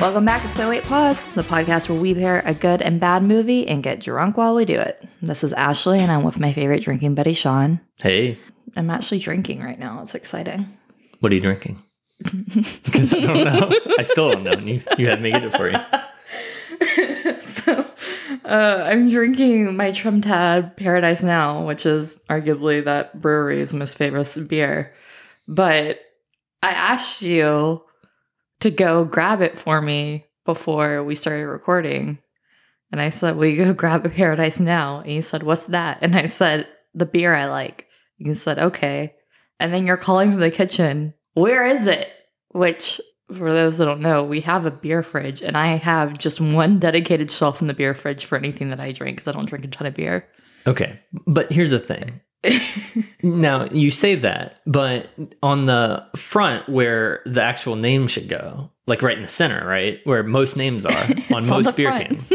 Welcome back to So Wait Pause, the podcast where we pair a good and bad movie and get drunk while we do it. This is Ashley, and I'm with my favorite drinking buddy, Sean. Hey, I'm actually drinking right now. It's exciting. what are you drinking? Because I don't know. I still don't know. You, you had me get it for you. so, uh, I'm drinking my Trim Tab Paradise Now, which is arguably that brewery's most famous beer. But I asked you to go grab it for me before we started recording. And I said, Will you go grab a Paradise Now? And you said, What's that? And I said, The beer I like. And you said, Okay. And then you're calling from the kitchen, Where is it? Which, for those that don't know, we have a beer fridge, and I have just one dedicated shelf in the beer fridge for anything that I drink because I don't drink a ton of beer. Okay. But here's the thing. Now, you say that, but on the front where the actual name should go, like right in the center, right? Where most names are on most on beer front. cans.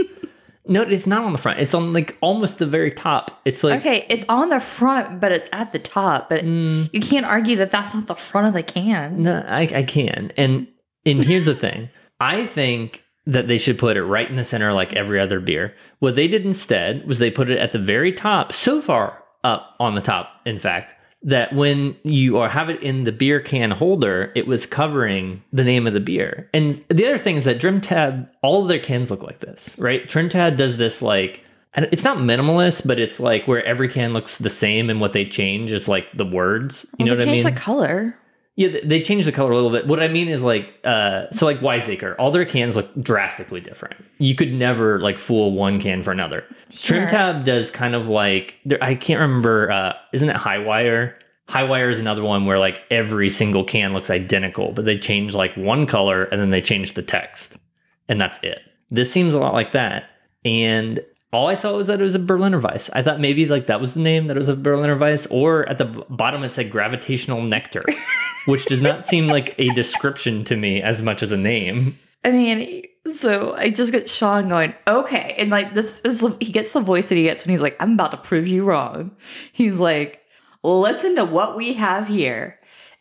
No, it's not on the front. It's on like almost the very top. It's like okay, it's on the front, but it's at the top. But mm, you can't argue that that's not the front of the can. No, I, I can. And and here's the thing. I think that they should put it right in the center like every other beer. What they did instead was they put it at the very top, so far up on the top, in fact, that when you or have it in the beer can holder, it was covering the name of the beer. And the other thing is that Trim Tab, all of their cans look like this, right? Trim Tab does this like and it's not minimalist, but it's like where every can looks the same and what they change is like the words. You know Well, what they I mean? changed the color. Yeah, they changed the color a little bit. What I mean is like, uh, so like Wiseacre, all their cans look drastically different. You could never like fool one can for another. Sure. Trim Tab does kind of like, I can't remember, uh, isn't it Hi-Wire? High Wire is another one where like every single can looks identical, but they change like one color and then they change the text, and that's it. This seems a lot like that, and all I saw was that it was a Berliner Weiss. I thought maybe like that was the name that it was a Berliner Weiss, or at the bottom it said gravitational nectar, which does not seem like a description to me as much as a name. I mean, so I just get Sean going, okay. And like, this is, he gets the voice that he gets when he's like, I'm about to prove you wrong. He's like, listen to what we have here.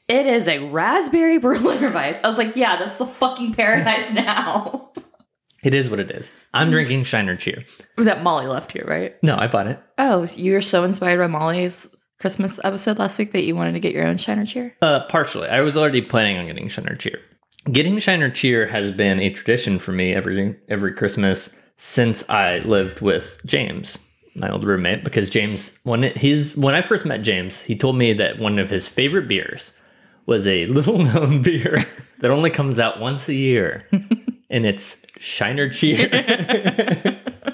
It is a raspberry Berliner Weiss. I was like, yeah, that's the fucking paradise now. It is what it is. I'm drinking Shiner Cheer. that Molly left here, right? No, I bought it. Oh, you were so inspired by Molly's Christmas episode last week that you wanted to get your own Shiner cheer? Uh, partially. I was already planning on getting Shiner Cheer. Getting Shiner Cheer has been a tradition for me every every Christmas since I lived with James, my old roommate. Because James, when it, his when I first met James, he told me that one of his favorite beers was a little known beer that only comes out once a year, and it's Shiner Cheer.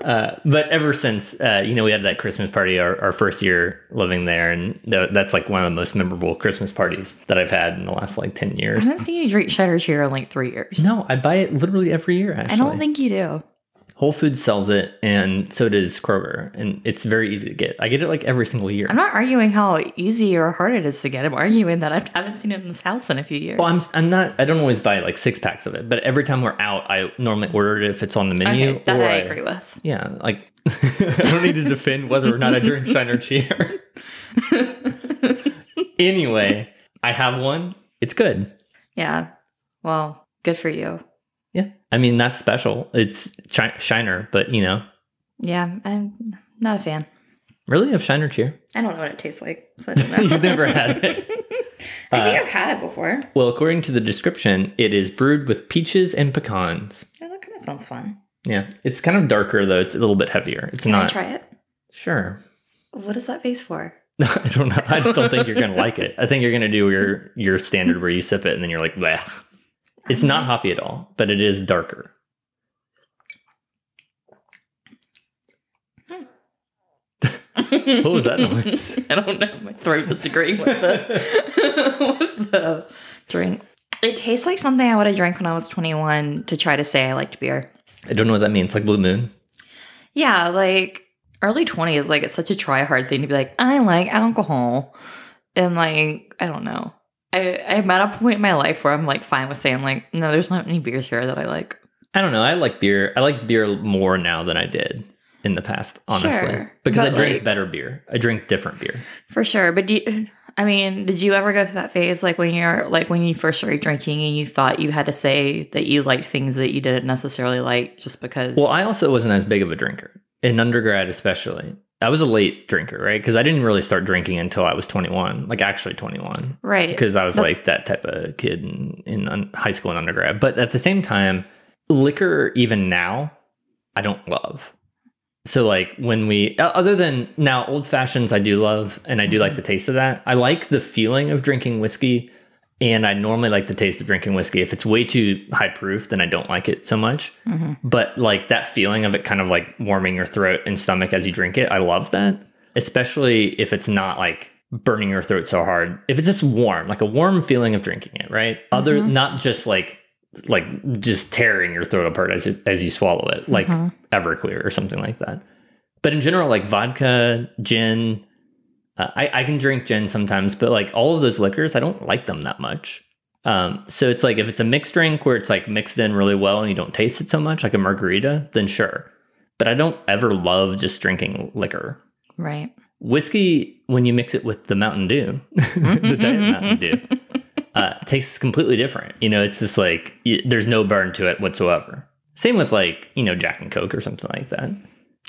Uh, but ever since, uh, you know, we had that Christmas party our, our first year living there, and th- that's like one of the most memorable Christmas parties that I've had in the last like 10 years. I haven't seen you drink Shiner cheer in like three years. No, I buy it literally every year, actually. I don't think you do. Whole Foods sells it, and so does Kroger, and it's very easy to get. I get it like every single year. I'm not arguing how easy or hard it is to get. I'm arguing that I haven't seen it in this house in a few years. well, I'm, I'm not, I don't always buy like six packs of it, but every time we're out, I normally order it if it's on the menu. okay, that or I agree with. Yeah, like I don't need to defend whether or not I drink Shiner Cheer. anyway, I have one. It's good. Yeah. Well, good for you. Yeah, I mean that's special. It's chi- Shiner, but you know, Yeah, I'm not a fan. really of Shiner Cheer. I don't know what it tastes like. So I don't know. You've never had it. I think Uh, I've had it before. Well, according to the description, it is brewed with peaches and pecans. Yeah, that kind of sounds fun. Yeah, it's kind of darker though. It's a little bit heavier. It's Can I not try it? sure. What is that base for? I don't know. I just don't think you're gonna like it. I think you're gonna do your your standard where you sip it and then you're like, Bleh. It's not mm-hmm. hoppy at all, but it is darker. Hmm. What was that noise? I don't know. My throat is agreeing with the with the drink. It tastes like something I would have drank when I was 21 to try to say I liked beer. I don't know what that means. Like Blue Moon. Yeah, like early 20s, like it's such a try hard thing to be like, I like alcohol. And like, I don't know. I, I'm at a point in my life where I'm like fine with saying like, no, there's not any beers here that I like. I don't know. I like beer. I like beer more now than I did in the past, honestly. Sure, because I drink like- better beer. I drink different beer. For sure. But do you, I mean, did you ever go through that phase like when you're like when you first started drinking and you thought you had to say that you liked things that you didn't necessarily like just because Well, I also wasn't as big of a drinker in undergrad, especially. I was a late drinker, right? Because I didn't really start drinking until I was 21, like actually 21, right because I was That's- like that type of kid in, in high school and undergrad. But at the same time, liquor, even now, I don't love. So, like, when we, other than now, old fashions, I do love, and I do like mm-hmm. the taste of that. I like the feeling of drinking whiskey, and I normally like the taste of drinking whiskey. If it's way too high proof, then I don't like it so much. Mhm. But like that feeling of it kind of like warming your throat and stomach as you drink it, I love that. Especially if it's not like burning your throat so hard. If it's just warm, like a warm feeling of drinking it, right? Other Mhm. not just like like just tearing your throat apart as it, as you swallow it, like Mhm. Everclear or something like that. But in general, like vodka, gin, uh, I, I can drink gin sometimes, but like all of those liquors, I don't like them that much. Um, so it's like if it's a mixed drink where it's like mixed in really well and you don't taste it so much, like a margarita, then sure. But I don't ever love just drinking liquor. right Whiskey, when you mix it with the Mountain Dew, the Diet Mountain Dew, uh, tastes completely different. You know, it's just like y- there's no burn to it whatsoever. Same with like you know Jack and Coke or something like that.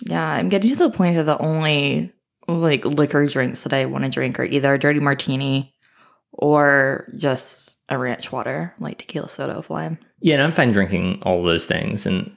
yeah i'm getting to the point that the only like liquor drinks that i want to drink are either a dirty martini or just a ranch water like tequila soda with lime Yeah, and I'm fine drinking all those things, and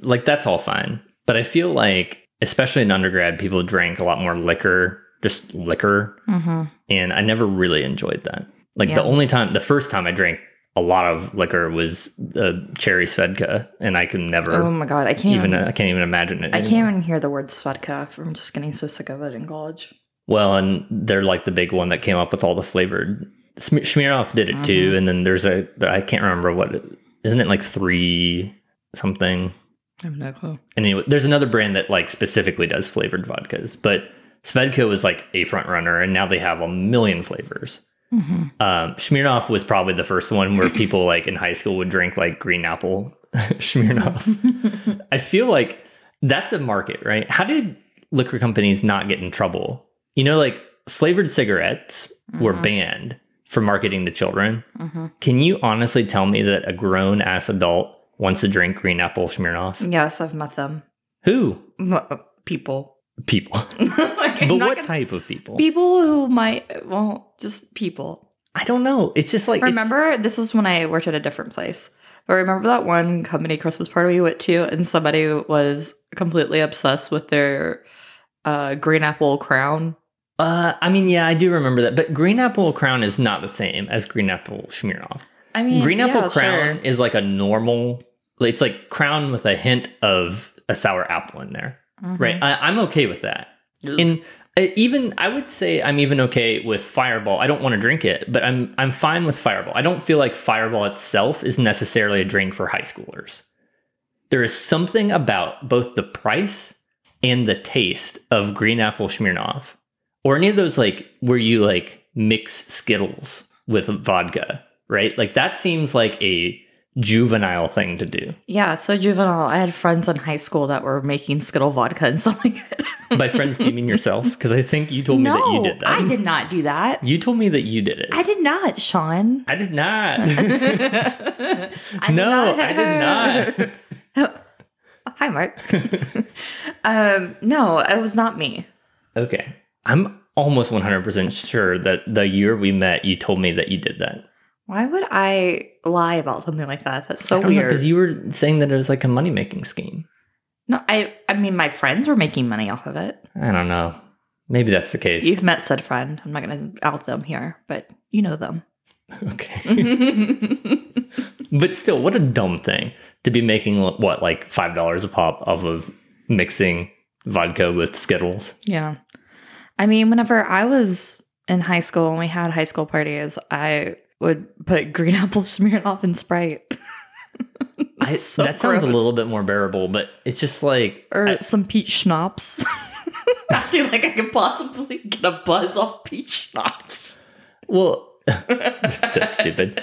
like that's all fine. But I feel like, especially in undergrad, people drank a lot more liquor, just liquor, mm-hmm. and I never really enjoyed that. Like Yeah. the only time, the first time I drank a lot of liquor was uh, cherry svedka, and I can never oh my god i can't even I can't even imagine it. i can't even hear the word svedka from just getting so sick of it in college Well, and they're like the big one that came up with all the flavored. Sm- Smirnoff did it too, Mhm. and then there's a I can't remember what it, isn't it like three something. i have no clue Anyway, there's another brand that like specifically does flavored vodkas, but Svedka was like a front runner, and now they have a million flavors. Mm-hmm. Um, Smirnoff was probably the first one where people like in high school would drink like green apple Smirnoff. I feel like that's a market, right? How did liquor companies not get in trouble? You know, like flavored cigarettes were Mhm. banned for marketing to children. hmm Can you honestly tell me that a grown ass adult wants to drink green apple Smirnoff? yes i've met them Who? M- people People. like, but what gonna- type of people? people who might well just people I don't know. It's just like it's- remember this is when i worked at a different place but remember that one company christmas party we went to and somebody was completely obsessed with their uh, green apple crown Uh, I mean, yeah, I do remember that. But green apple crown is not the same as green apple Smirnoff. i mean green apple yeah, crown sure. is like a normal. It's like crown with a hint of a sour apple in there, Mhm. right? I, I'm okay with that. And uh, even I would say I'm even okay with Fireball. I don't want to drink it, but I'm I'm fine with Fireball. I don't feel like Fireball itself is necessarily a drink for high schoolers. There is something about both the price and the taste of green apple Smirnoff, or any of those like where you like mix Skittles with vodka, right? Like that seems like a juvenile thing to do. yeah so juvenile i had friends in high school that were making skittle vodka and selling it By friends, do you mean yourself? Because I think you told me that you did that. i did not do that You told me that you did it. i did not sean I did not. I did no, not- I did not. Hi, Mark. um, no, it was not me. okay. I'm almost 100% sure that the year we met, you told me that you did that. Why would I lie about something like that? That's so weird. Because you were saying that it was like a money making scheme. no, I. I mean, my friends were making money off of it. I don't know. Maybe that's the case. You've met said friend. I'm not going to out them here, but you know them. okay. but still, what a dumb thing to be making, what, like $5 a pop off of mixing vodka with Skittles. yeah. I mean, whenever I was in high school and we had high school parties, I would put green apple Smirnoff in Sprite. I, So that sounds a little bit more bearable, but it's just like or I- some peach schnapps. Acting like I could possibly get a buzz off peach schnapps. Well, that's so stupid.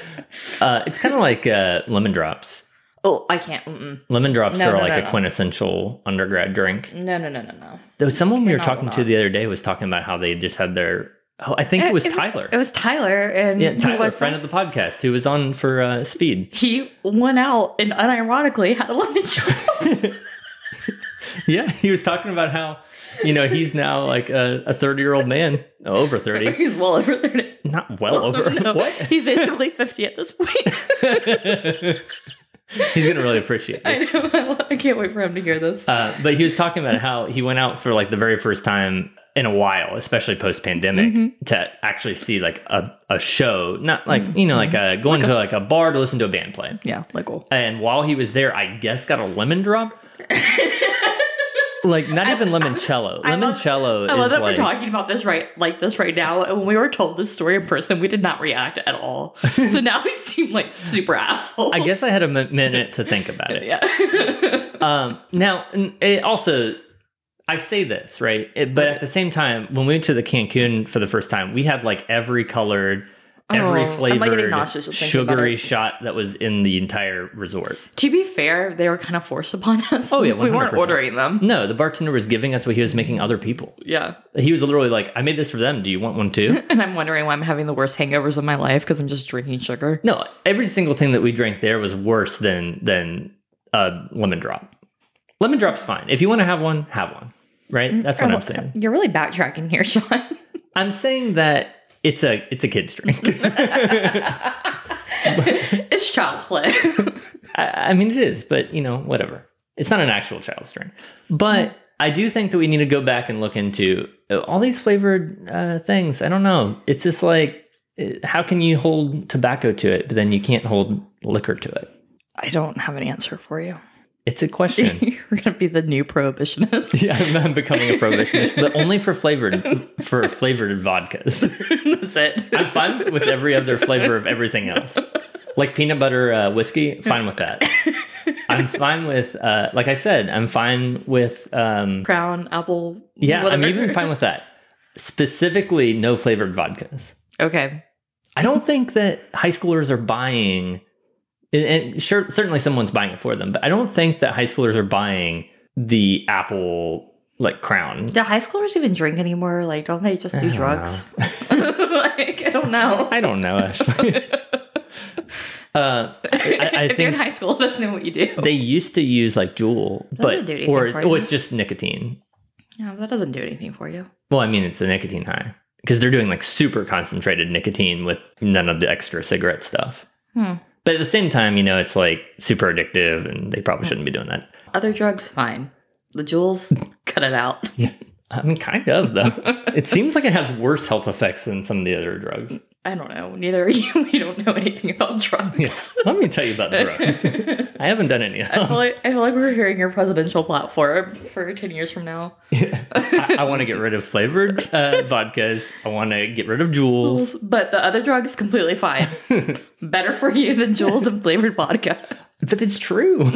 Uh, it's kind of like uh, lemon drops. Oh, I can't. Mm-mm. Lemon drops No, are no, like no, a no. quessential undergrad drink. No, no, no, no, no. Though someone we were talking to the other day was talking about how they just had their Oh, I think it was It- Tyler. It was Tyler and yeah, Tyler, friend of the podcast, who was on for uh, Speed. He went out and unironically had a lemon drop. Yeah, he was talking about how, you know, he's now like a 30 year old man, oh, over 30. He's well over thirty. Not well over. No, What? He's basically fifty at this point. he's going to really appreciate I know. I can't wait for him to hear this. Uh, but he was talking about how he went out for like the very first time in a while, especially post pandemic, Mm-hmm. to actually see like a, a show, not like, you know, like a, going to like a bar to listen to a band play. yeah, legal. And while he was there, I guess got a lemon drop. like not even limoncello. I love- Limoncello I love that like we're talking about this right like this right now. And when we were told this story in person, we did not react at all. so now we seem like super assholes. I guess I had a minute to think about it. Yeah. Um, now, it also, I say this right, It- but at the same time, when we went to the Cancun for the first time, we had like every colored, every Oh, like, flavored, thinking sugary shot that was in the entire resort. to be fair, they were kind of forced upon us. Oh, yeah, we weren't ordering them. No, the bartender was giving us what he was making other people. Yeah. He was literally like, "I made this for them. Do you want one too?" And I'm wondering why I'm having the worst hangovers of my life because I'm just drinking sugar. no, every single thing that we drank there was worse than than a lemon drop. Lemon drop's fine. If you want to have one, have one. Right? That's what I'm saying. You're really backtracking here, Sean. I'm saying that it's a it's a kid's drink. it's child's play. I, I mean, it is, but you know, whatever. It's not an actual child's drink. But I do think that we need to go back and look into uh, all these flavored uh, things. I don't know. It's just like, uh, how can you hold tobacco to it, but then you can't hold liquor to it? I don't have an answer for you. It's a question. You're gonna be the new prohibitionist. yeah, I'm, I'm becoming a prohibitionist, but only for flavored for flavored vodkas. That's it. I'm fine with every other flavor of everything else. Like peanut butter uh, whiskey, fine with that. I'm fine with, uh, like I said, I'm fine with, um, Crown, apple. yeah, I'm even fine with that. Specifically, no flavored vodkas. Okay. I don't think that high schoolers are buying, and- sure, certainly someone's buying it for them, but I don't think that high schoolers are buying the apple like crown. Do high schoolers even drink anymore? Like, don't they just do don't drugs? like, I don't know. I don't know, actually. uh, I, I if you're in high school, that's not what you do. they used to use like Juul, but or you. it's just nicotine. yeah, but that doesn't do anything for you. Well, I mean, it's a nicotine high because they're doing like super concentrated nicotine with none of the extra cigarette stuff. Hmm. But at the same time, you know, it's like super addictive, and they probably shouldn't be doing that. Other drugs, fine. The Juuls, cut it out. Yeah, I mean, kind of though. it seems like it has worse health effects than some of the other drugs. I don't know. Neither are you. We don't know anything about drugs. Let me tell you about drugs. I haven't done any of I feel like I feel like we're hearing your presidential platform for ten years from now. I, I want to get rid of flavored uh, vodkas. I want to get rid of Juuls. But the other drugs completely fine. Better for you than Juuls and flavored vodka. But it's true.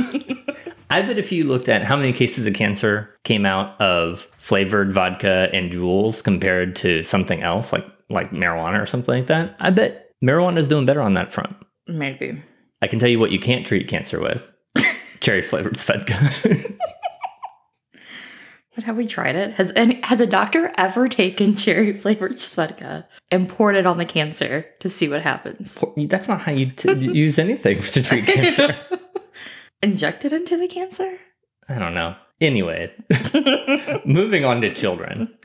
I bet if you looked at how many cases of cancer came out of flavored vodka and Juuls compared to something else like like marijuana or something like that, I bet marijuana is doing better on that front. Maybe. I can tell you what you can't treat cancer with. Cherry flavored vodka. But have we tried it? Has any has a doctor ever taken cherry flavored vodka and poured it on the cancer to see what happens? That's not how you t- use anything to treat cancer. Injected into the cancer? I don't know. Anyway, moving on to children.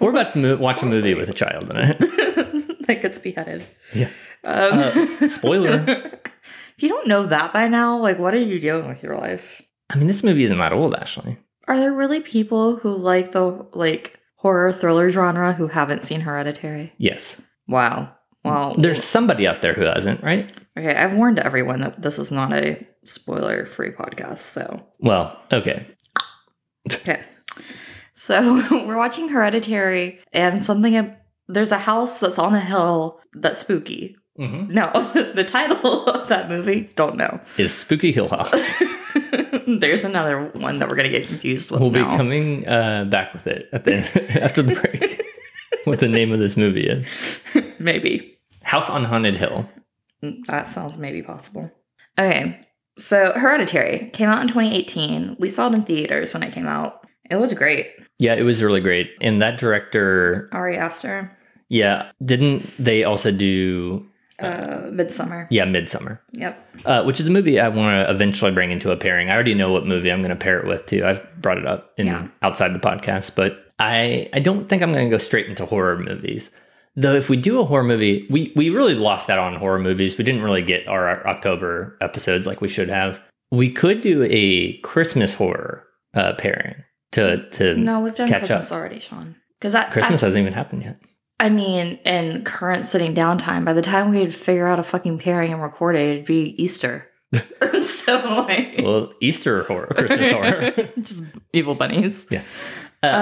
We're about to mo- watch a movie with a child in it. that gets beheaded. Yeah. Um, Uh, spoiler. if you don't know that by now, like what are you doing with your life? I mean, this movie isn't that old, actually. Are there really people who like the like horror thriller genre who haven't seen Hereditary? Yes. Wow. Well, There's somebody out there who hasn't, right? okay. I've warned everyone that this is not a spoiler-free podcast. So Well, okay. okay. So we're watching Hereditary, and something. There's a house that's on a hill that's spooky. Mm-hmm. No, the title of that movie, don't know. Is Spooky Hill House. There's another one that we're gonna get confused with we'll now. be coming uh, back with it at the after the break. what the name of this movie is Maybe House on Haunted Hill. that sounds maybe possible. Okay, so Hereditary came out in 2018. We saw it in theaters when it came out. It was great. Yeah, it was really great. And that director, Ari Aster. Yeah. Didn't they also do Uh, Midsommar. yeah Midsommar, Yep. uh, which is a movie I want to eventually bring into a pairing. I already know what movie I'm going to pair it with too. I've brought it up in Yeah. outside the podcast, but I I don't think I'm going to go straight into horror movies. Though if we do a horror movie, we we really lost that on horror movies. We didn't really get our, our October episodes like we should have. We could do a Christmas horror uh, pairing to to No, we've done catch Christmas up. already, Sean. Because that Christmas hasn't even happened yet. I, I mean, in current sitting down time, by the time we'd figure out a fucking pairing and record it, it'd be Easter. so like, Well, Easter horror, Christmas horror. just evil bunnies. Uh,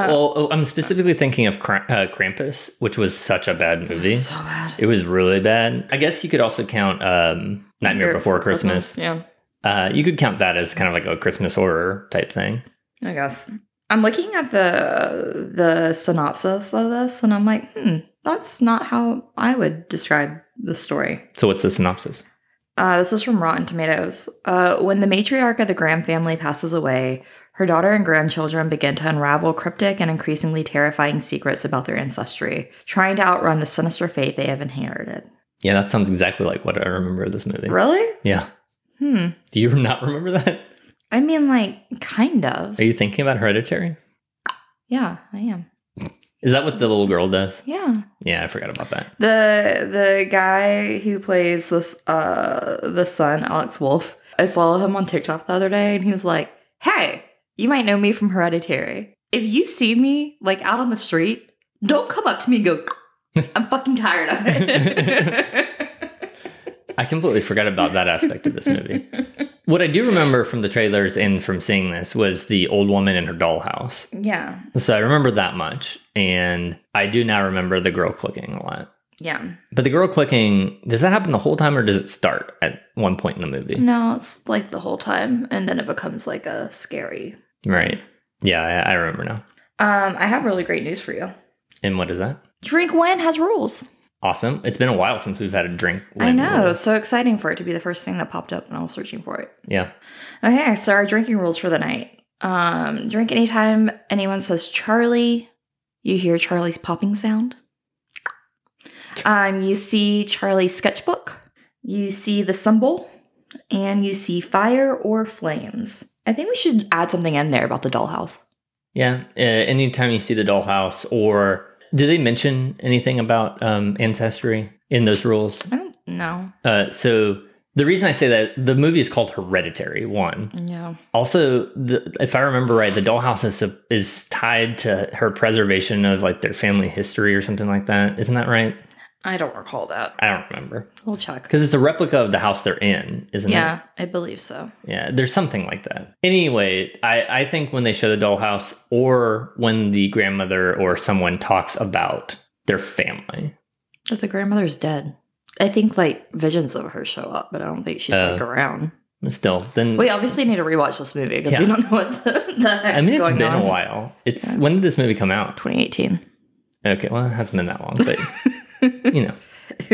well, oh, I'm specifically thinking of Kra- uh, Krampus, which was such a bad movie. So bad. It was really bad. I guess you could also count um, Nightmare Before Christmas. Yeah, Uh, you could count that as kind of like a Christmas horror type thing. I guess. I'm looking at the the synopsis of this, and I'm like, hmm, that's not how I would describe the story. So, what's the synopsis? Uh, this is from Rotten Tomatoes. Uh, when the matriarch of the Graham family passes away, her daughter and grandchildren begin to unravel cryptic and increasingly terrifying secrets about their ancestry, trying to outrun the sinister fate they have inherited. Yeah, that sounds exactly like what I remember of this movie. Really? Yeah. Hmm. Do you not remember that? I mean, like, kind of. Are you thinking about Hereditary? Yeah, I am. Is that what the little girl does? Yeah. Yeah, I forgot about that. The the guy who plays this uh the son, Alex Wolff, I saw him on TikTok the other day and he was like, Hey, you might know me from Hereditary. If you see me like out on the street, don't come up to me and go, I'm fucking tired of it. I completely forgot about that aspect of this movie. What I do remember from the trailers and from seeing this was the old woman in her dollhouse. yeah. So I remember that much. And I do now remember the girl clicking a lot. Yeah. But the girl clicking, does that happen the whole time or does it start at one point in the movie? No, it's like the whole time and then it becomes like a scary. Right. Yeah, I, I remember now. Um, I have really great news for you. And what is that? Drink when has rules. Awesome. It's been a while since we've had a drink. I know. It's so exciting for it to be the first thing that popped up when I was searching for it. Yeah. Okay, so our drinking rules for the night. Um, drink anytime anyone says Charlie, you hear Charlie's popping sound. Um, you see Charlie's sketchbook, you see the symbol, and you see fire or flames. I think we should add something in there about the dollhouse. Yeah. Uh, anytime you see the dollhouse or did they mention anything about um, ancestry in those rules? I don't know. Uh, so the reason I say that the movie is called Hereditary. One. Yeah. Also, the, if I remember right, the dollhouse is is tied to her preservation of like their family history or something like that. Isn't that right? I don't recall that. I don't remember We'll check. because it's a replica of the house they're in, isn't it? Yeah, I believe so. Yeah, there's something like that. Anyway, I, I think when they show the dollhouse or when the grandmother or someone talks about their family, But the grandmother's dead. I think like visions of her show up, but I don't think she's Oh. like around. still, then We obviously need to rewatch this movie because we don't know what the, the I mean, it's been on. a while. It's Yeah. when did this movie come out? 2018. Okay, well, it hasn't been that long, but you know,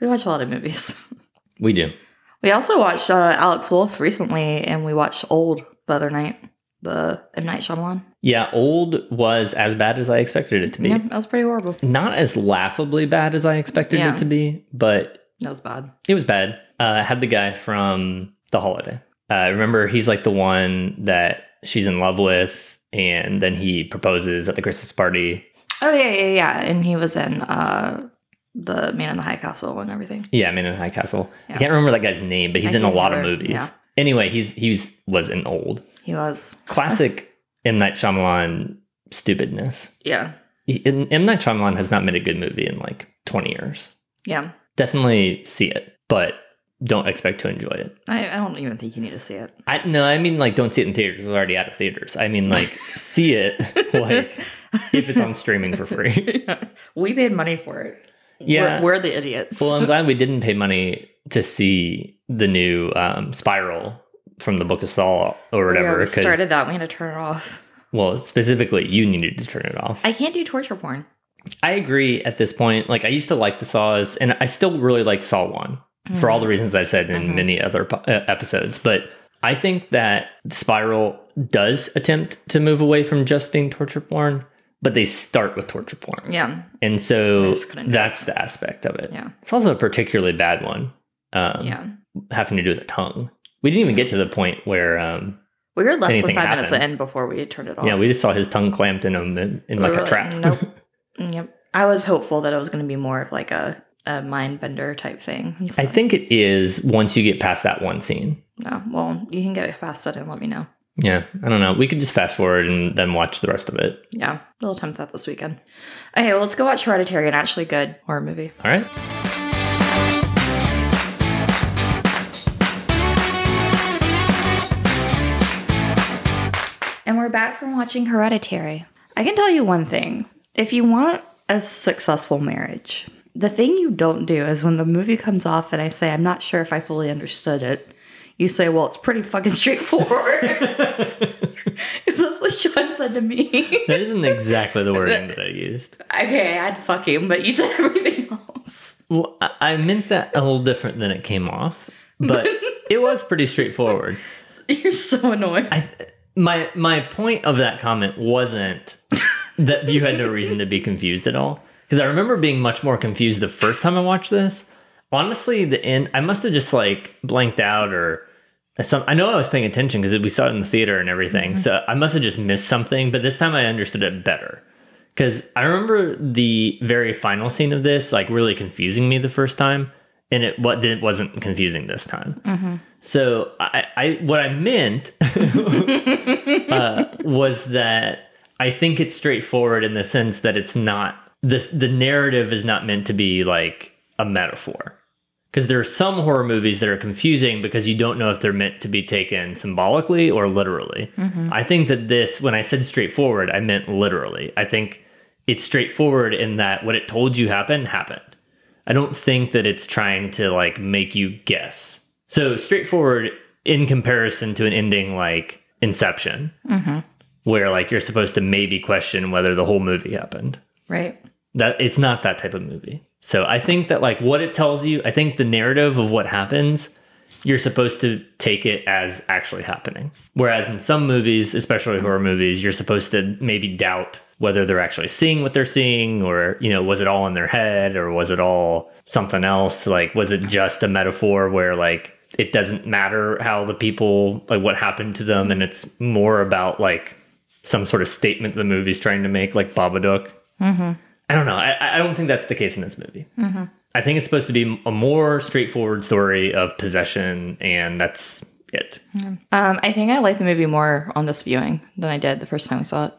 we watch a lot of movies. we do. We also watched uh, Alex Wolff recently, and we watched Old the other night. The M Night Shyamalan. Yeah, old was as bad as I expected it to be. Yeah, that was pretty horrible. Not as laughably bad as I expected Yeah. it to be, but That was bad. it was bad. Uh, I had the guy from The Holiday. Uh, remember, he's like the one that she's in love with, and then he proposes at the Christmas party. Oh yeah, yeah, yeah. And he was in uh, the Man in the High Castle and everything. Yeah, Man in the High Castle. I can't remember that guy's name, but he's I in a lot of movies. Yeah. Anyway, he's he was, in old He was. classic M Night Shyamalan stupidness. Yeah, He- M Night Shyamalan has not made a good movie in like twenty years. yeah. Definitely see it, but don't expect to enjoy it. I, I don't even think you need to see it. I no, I mean like don't see it in theaters. It's already out of theaters. I mean like see it like if it's on streaming for free. Yeah. We paid money for it. Yeah. We're, we're the idiots. Well, I'm glad we didn't pay money to see the new um, Spiral from the Book of Saw or yeah, whatever. we 'cause- started that. We had to turn it off. well, specifically, you needed to turn it off. I can't do torture porn. I agree at this point. Like I used to like the Saws, and I still really like Saw One for all the reasons I've said in Mhm. many other po- uh, episodes. But I think that Spiral does attempt to move away from just being torture porn, but they start with torture porn. Yeah. And so just couldn't do it. that's the aspect of it. Yeah. It's also a particularly bad one. Um, Yeah. Having to do with the tongue. We didn't even get to the point where, um, We were less than five minutes happened. in before we turned it off. yeah, we just saw his tongue clamped in him in, in We like a trap. Nope. yep. I was hopeful that it was going to be more of like a, a mind bender type thing. And I think it is once you get past that one scene. No. Well, you can get past it and let me know. Yeah, I don't know. We could just fast forward and then watch the rest of it. Yeah. We'll attempt that this weekend. Okay. Well, let's go watch Hereditary, an actually good horror movie. All right. And we're back from watching Hereditary. I can tell you one thing. If you want a successful marriage, the thing you don't do is when the movie comes off and I say, I'm not sure if I fully understood it, you say, Well, it's pretty fucking straightforward. Because that's what Sean said to me. That isn't exactly the wording that I used. okay, I'd fuck him, but you said everything else. Well, I I meant that a little different than it came off, but it was pretty straightforward. You're so annoying. I, my my point of that comment wasn't that you had no reason to be confused at all, because I remember being much more confused the first time I watched this. Honestly, the end, I must have just like blanked out or some. I know I was paying attention because we saw it in the theater and everything, so I must have just missed something. But this time I understood it better. Because I remember the very final scene of this like really confusing me the first time, and it what did wasn't confusing this time. So I, I what I meant uh, was that I think it's straightforward in the sense that it's not this the narrative is not meant to be like a metaphor. Because there are some horror movies that are confusing because you don't know if they're meant to be taken symbolically or literally. Mm-hmm. I think that this, when I said straightforward, I meant literally. I think it's straightforward in that what it told you happened happened. I don't think that it's trying to like make you guess. So straightforward in comparison to an ending like Inception, mm-hmm. where like you're supposed to maybe question whether the whole movie happened. Right. That it's not that type of movie. So I think that like what it tells you, I think the narrative of what happens, you're supposed to take it as actually happening. Whereas in some movies, especially horror movies, you're supposed to maybe doubt whether they're actually seeing what they're seeing or, you know, was it all in their head or was it all something else? Like was it just a metaphor where like it doesn't matter how the people like what happened to them and it's more about like some sort of statement the movie's trying to make like Babadook. Mm-hmm. I don't know. I, I don't think that's the case in this movie. I think it's supposed to be a more straightforward story of possession, and that's it. Um, I think I like the movie more on this viewing than I did the first time we saw it.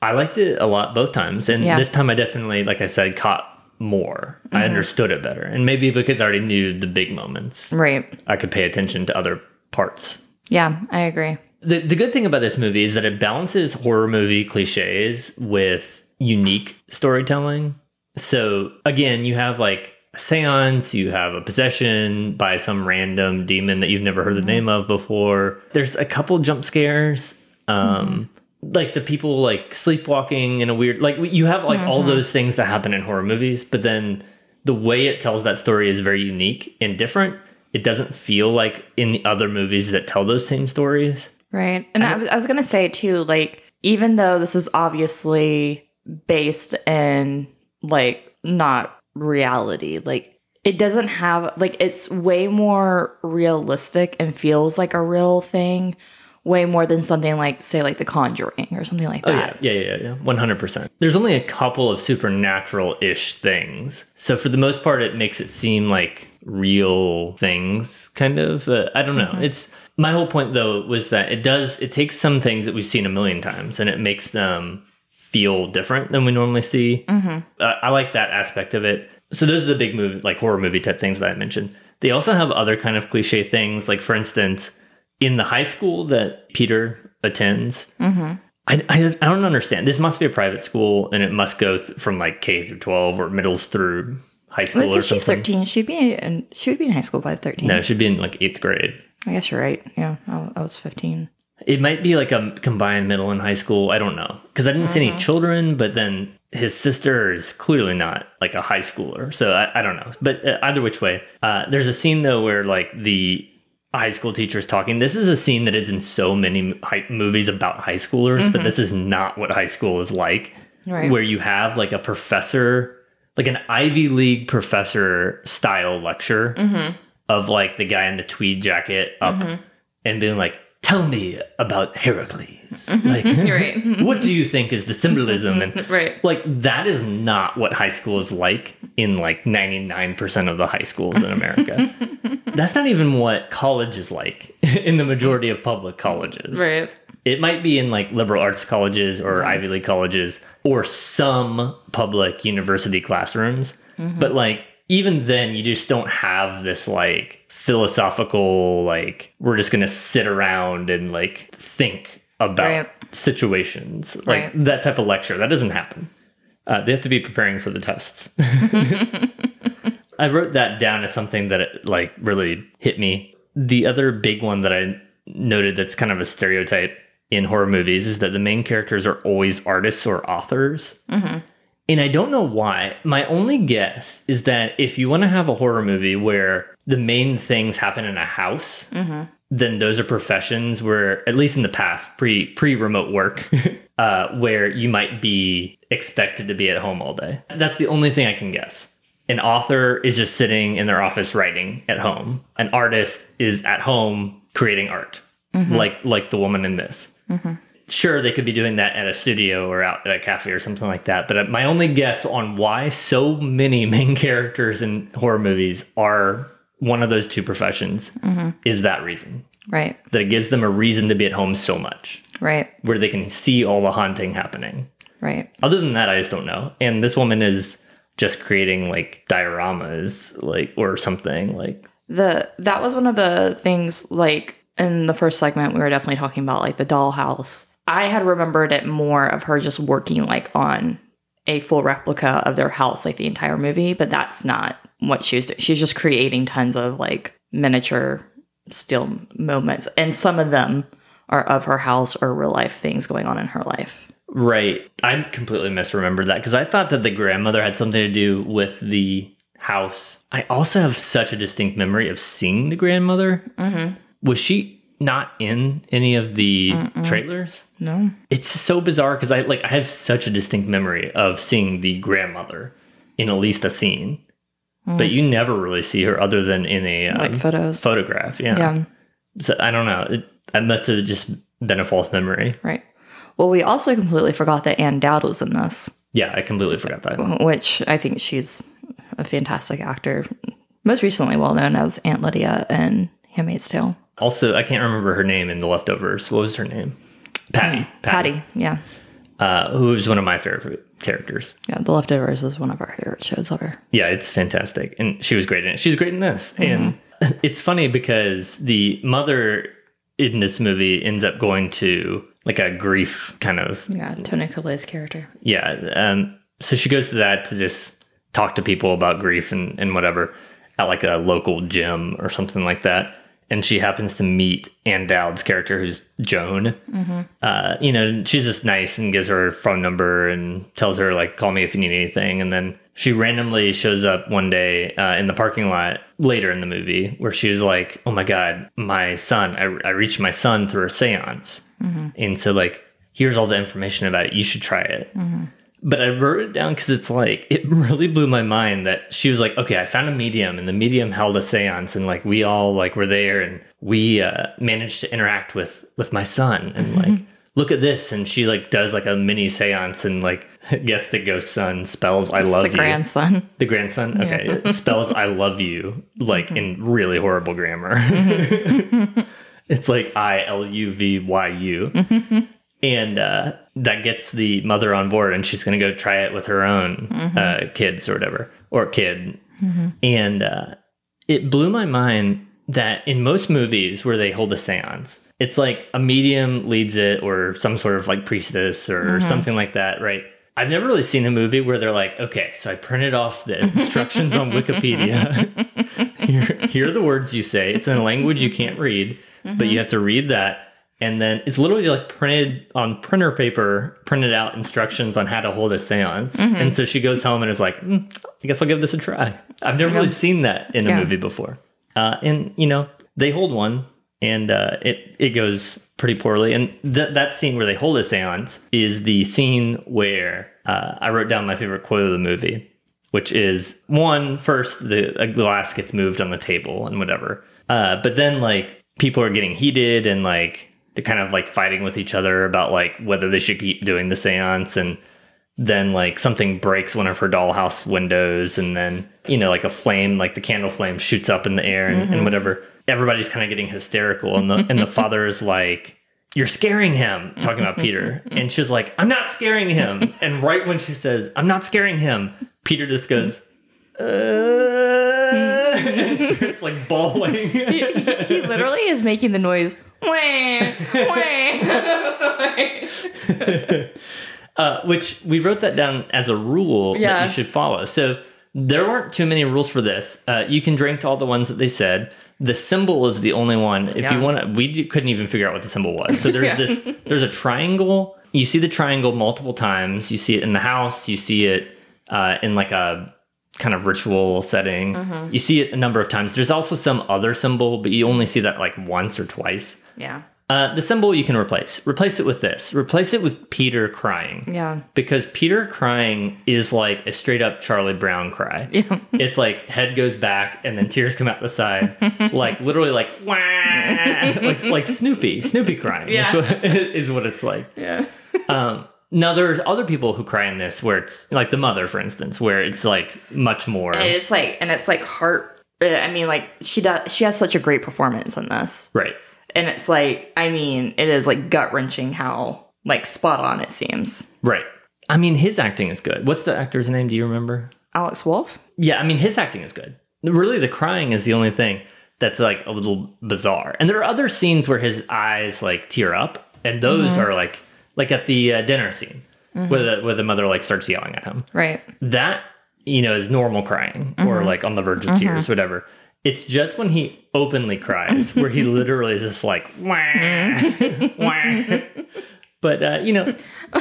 I liked it a lot both times, and Yeah. this time I definitely, like I said, caught more. I understood it better, and maybe because I already knew the big moments, Right. I could pay attention to other parts. Yeah, I agree. The the good thing about this movie is that it balances horror movie cliches with unique storytelling. So again, you have like a seance, you have a possession by some random demon that you've never heard the mm-hmm. name of before. There's a couple jump scares. Um mm-hmm. like the people like sleepwalking in a weird like you have like all mm-hmm. those things that happen in horror movies, but then the way it tells that story is very unique and different. It doesn't feel like in the other movies that tell those same stories. Right. And I, was, I was going to say too, like, even though this is obviously based in like not reality, like, it doesn't have, like, it's way more realistic and feels like a real thing, way more than something like, say, like The Conjuring or something like that. Oh yeah, yeah, yeah, yeah, one hundred percent. There's only a couple of supernatural-ish things, so for the most part, it makes it seem like real things, kind of. Uh, I don't know. It's my whole point though was that it does it takes some things that we've seen a million times and it makes them feel different than we normally see. Uh, I like that aspect of it. So those are the big movie, like horror movie type things that I mentioned. They also have other kind of cliche things, like for instance, in the high school that Peter attends. I, I, I don't understand. This must be a private school, and it must go th- from like K through twelve or middles through high school Let's or say she's something. 13. She'd be in, she would be in high school by 13. No, she'd be in like eighth grade. I guess you're right. Yeah. I, I was 15. It might be like a combined middle and high school. I don't know because I didn't see any children, but then his sister is clearly not like a high schooler, so I, I don't know. But uh, either which way, uh, there's a scene though where like the high school teacher is talking. This is a scene that is in so many high, movies about high schoolers, but this is not what high school is like. Right. where you have like a professor, like an Ivy League professor style lecture Mm-hmm. of like the guy in the tweed jacket up and being like, "Tell me about Heracles." Mm-hmm. Like, Right. what do you think is the symbolism? Mm-hmm. And Right. like that is not what high school is like in like 99% of the high schools in America. That's not even what college is like in the majority of public colleges. Right. It might be in like liberal arts colleges or mm-hmm. Ivy League colleges or some public university classrooms. But like even then you just don't have this like philosophical like we're just going to sit around and like think about Right. situations. Like Right. that type of lecture that doesn't happen. Uh, they have to be preparing for the tests. I wrote that down as something that it, like really hit me. The other big one that I noted that's kind of a stereotype in horror movies is that the main characters are always artists or authors. And I don't know why. My only guess is that if you want to have a horror movie where the main things happen in a house, mm-hmm. then those are professions where, at least in the past, pre pre remote work, uh, where you might be expected to be at home all day. That's the only thing I can guess. An author is just sitting in their office writing at home. An artist is at home creating art, mm-hmm. like like the woman in this. Mm-hmm. Sure, they could be doing that at a studio or out at a cafe or something like that. But my only guess on why so many main characters in horror movies are one of those two professions mm-hmm. is that reason Right. that it gives them a reason to be at home so much Right. where they can see all the haunting happening. Right. Other than that, I just don't know. And this woman is just creating like dioramas, like or something like the that was one of the things like in the first segment we were definitely talking about like the dollhouse i had remembered it more of her just working like on a full replica of their house like the entire movie but that's not what she was doing she's just creating tons of like miniature still moments and some of them are of her house or real life things going on in her life Right. I completely misremembered that because I thought that the grandmother had something to do with the house. I also have such a distinct memory of seeing the grandmother. mm-hmm. Was she not in any of the trailers? no It's so bizarre because I like I have such a distinct memory of seeing the grandmother in at least a scene, but you never really see her other than in a um, like photos photograph. Yeah. yeah So I don't know. It, must have just been a false memory. right well we also completely forgot that ann dowd was in this Yeah, I completely forgot that. which I think she's a fantastic actor. Most recently, well known as Aunt Lydia in *Handmaid's Tale*. Also, I can't remember her name in The Leftovers. What was her name? Patty. Patty, yeah, Uh, who was one of my favorite characters. yeah. *The Leftovers* is one of our favorite shows ever. Yeah, it's fantastic. And she was great in it. She's great in this. And it's funny because the mother in this movie ends up going to like a grief kind of Yeah, Toni Collette's character. yeah um so she goes to that to just talk to people about grief and, and whatever at like a local gym or something like that and she happens to meet Ann Dowd's character who's Joan. Uh you know she's just nice and gives her her phone number and tells her like call me if you need anything. And then she randomly shows up one day uh, in the parking lot later in the movie where she was like oh my god my son i, I reached my son through a seance. And so like here's all the information about it. You should try it but I wrote it down because it's like it really blew my mind that she was like, okay, I found a medium, and the medium held a séance, and like we all like were there, and we uh, managed to interact with with my son, and mm-hmm. like look at this, and she like does like a mini séance, and like guess the ghost son spells I It's love the you, grandson. the grandson, okay, it spells I love you like mm-hmm. in really horrible grammar. Mm-hmm. it's like I L U V Y U and uh, that gets the mother on board and she's going to go try it with her own uh, kids or whatever or kid. And uh, it blew my mind that in most movies where they hold a seance it's like a medium leads it or some sort of like priestess or something like that right? I've never really seen a movie where they're like okay so i printed off the instructions on wikipedia. Here, here are the words you say. It's in a language you can't read but you have to read that and then it's literally like printed on printer paper, printed out instructions on how to hold a seance. And so she goes home and is like, "Hmm, I guess I'll give this a try. I've never really seen that in a Yeah. movie before. Uh, and, you know, they hold one and uh, it it goes pretty poorly. And th- that scene where they hold a séance is the scene where uh, I wrote down my favorite quote of the movie, which is one first the a glass gets moved on the table and whatever, uh, but then like people are getting heated and like they're kind of like fighting with each other about like whether they should keep doing the séance and then like something breaks one of her dollhouse windows and then you know like a flame like the candle flame shoots up in the air and, and mm-hmm. whatever. Everybody's kind of getting hysterical and the and the father is like you're scaring him talking about peter. Mm-hmm. And she's like i'm not scaring him. And right when she says i'm not scaring him peter just goes mm-hmm. uh, starts like bawling he, he literally is making the noise. Wah, wah. uh, which we wrote that down as a rule that you should follow. So there weren't too many rules for this. Uh, you can drink to all the ones that they said. The symbol is the only one. If Yeah. you want to, we couldn't even figure out what the symbol was. So there's Yeah. this. There's a triangle. You see the triangle multiple times. You see it in the house. You see it uh, in like a kind of ritual setting. Mm-hmm. You see it a number of times. There's also some other symbol, but you only see that like once or twice. yeah. Uh, the symbol you can replace. Replace it with this. Replace it with Peter crying. Yeah. Because Peter crying is like a straight up Charlie Brown cry. Yeah. It's like head goes back and then tears come out the side, like literally like wah, like like Snoopy, Snoopy crying. Yeah. is, what, is what it's like. Yeah. Um, now there's other people who cry in this where it's like the mother, for instance, where it's like much more. And it's like, and it's like heart. Uh, I mean, like she does. She has such a great performance in this, Right. and it's like, I mean, it is like gut wrenching how like spot on it seems. Right. I mean, his acting is good. What's the actor's name? Do you remember? Alex Wolff. Yeah, I mean, his acting is good. Really, the crying is the only thing that's like a little bizarre. And there are other scenes where his eyes like tear up, and those mm-hmm. are like like at the uh, dinner scene where the where the mother like starts yelling at him. Right. That you know is normal crying or like on the verge of tears, whatever. It's just when he openly cries where he literally is just like wah, wah. But uh, you know,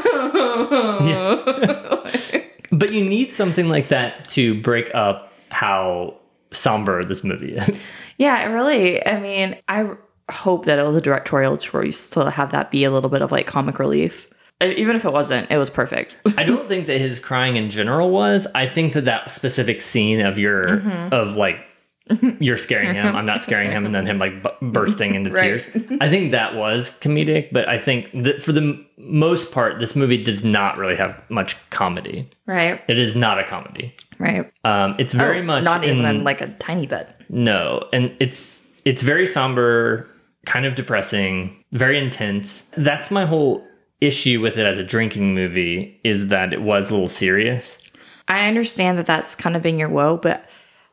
but you need something like that to break up how somber this movie is. Yeah, really. I mean, I hope that it was a directorial choice to have that be a little bit of like comic relief. Even if it wasn't, it was perfect. I don't think that his crying in general was. I think that that specific scene of your of like you're scaring him, I'm not scaring him, and then him like bu- bursting into Right. tears. I think that was comedic, but I think that for the m- most part, this movie does not really have much comedy. right. It is not a comedy. Right. Um, it's very Oh, much not even like a tiny bit. No, and it's it's very somber, kind of depressing, very intense. That's my whole issue with it as a drinking movie is that it was a little serious. I understand that that's kind of been your woe, but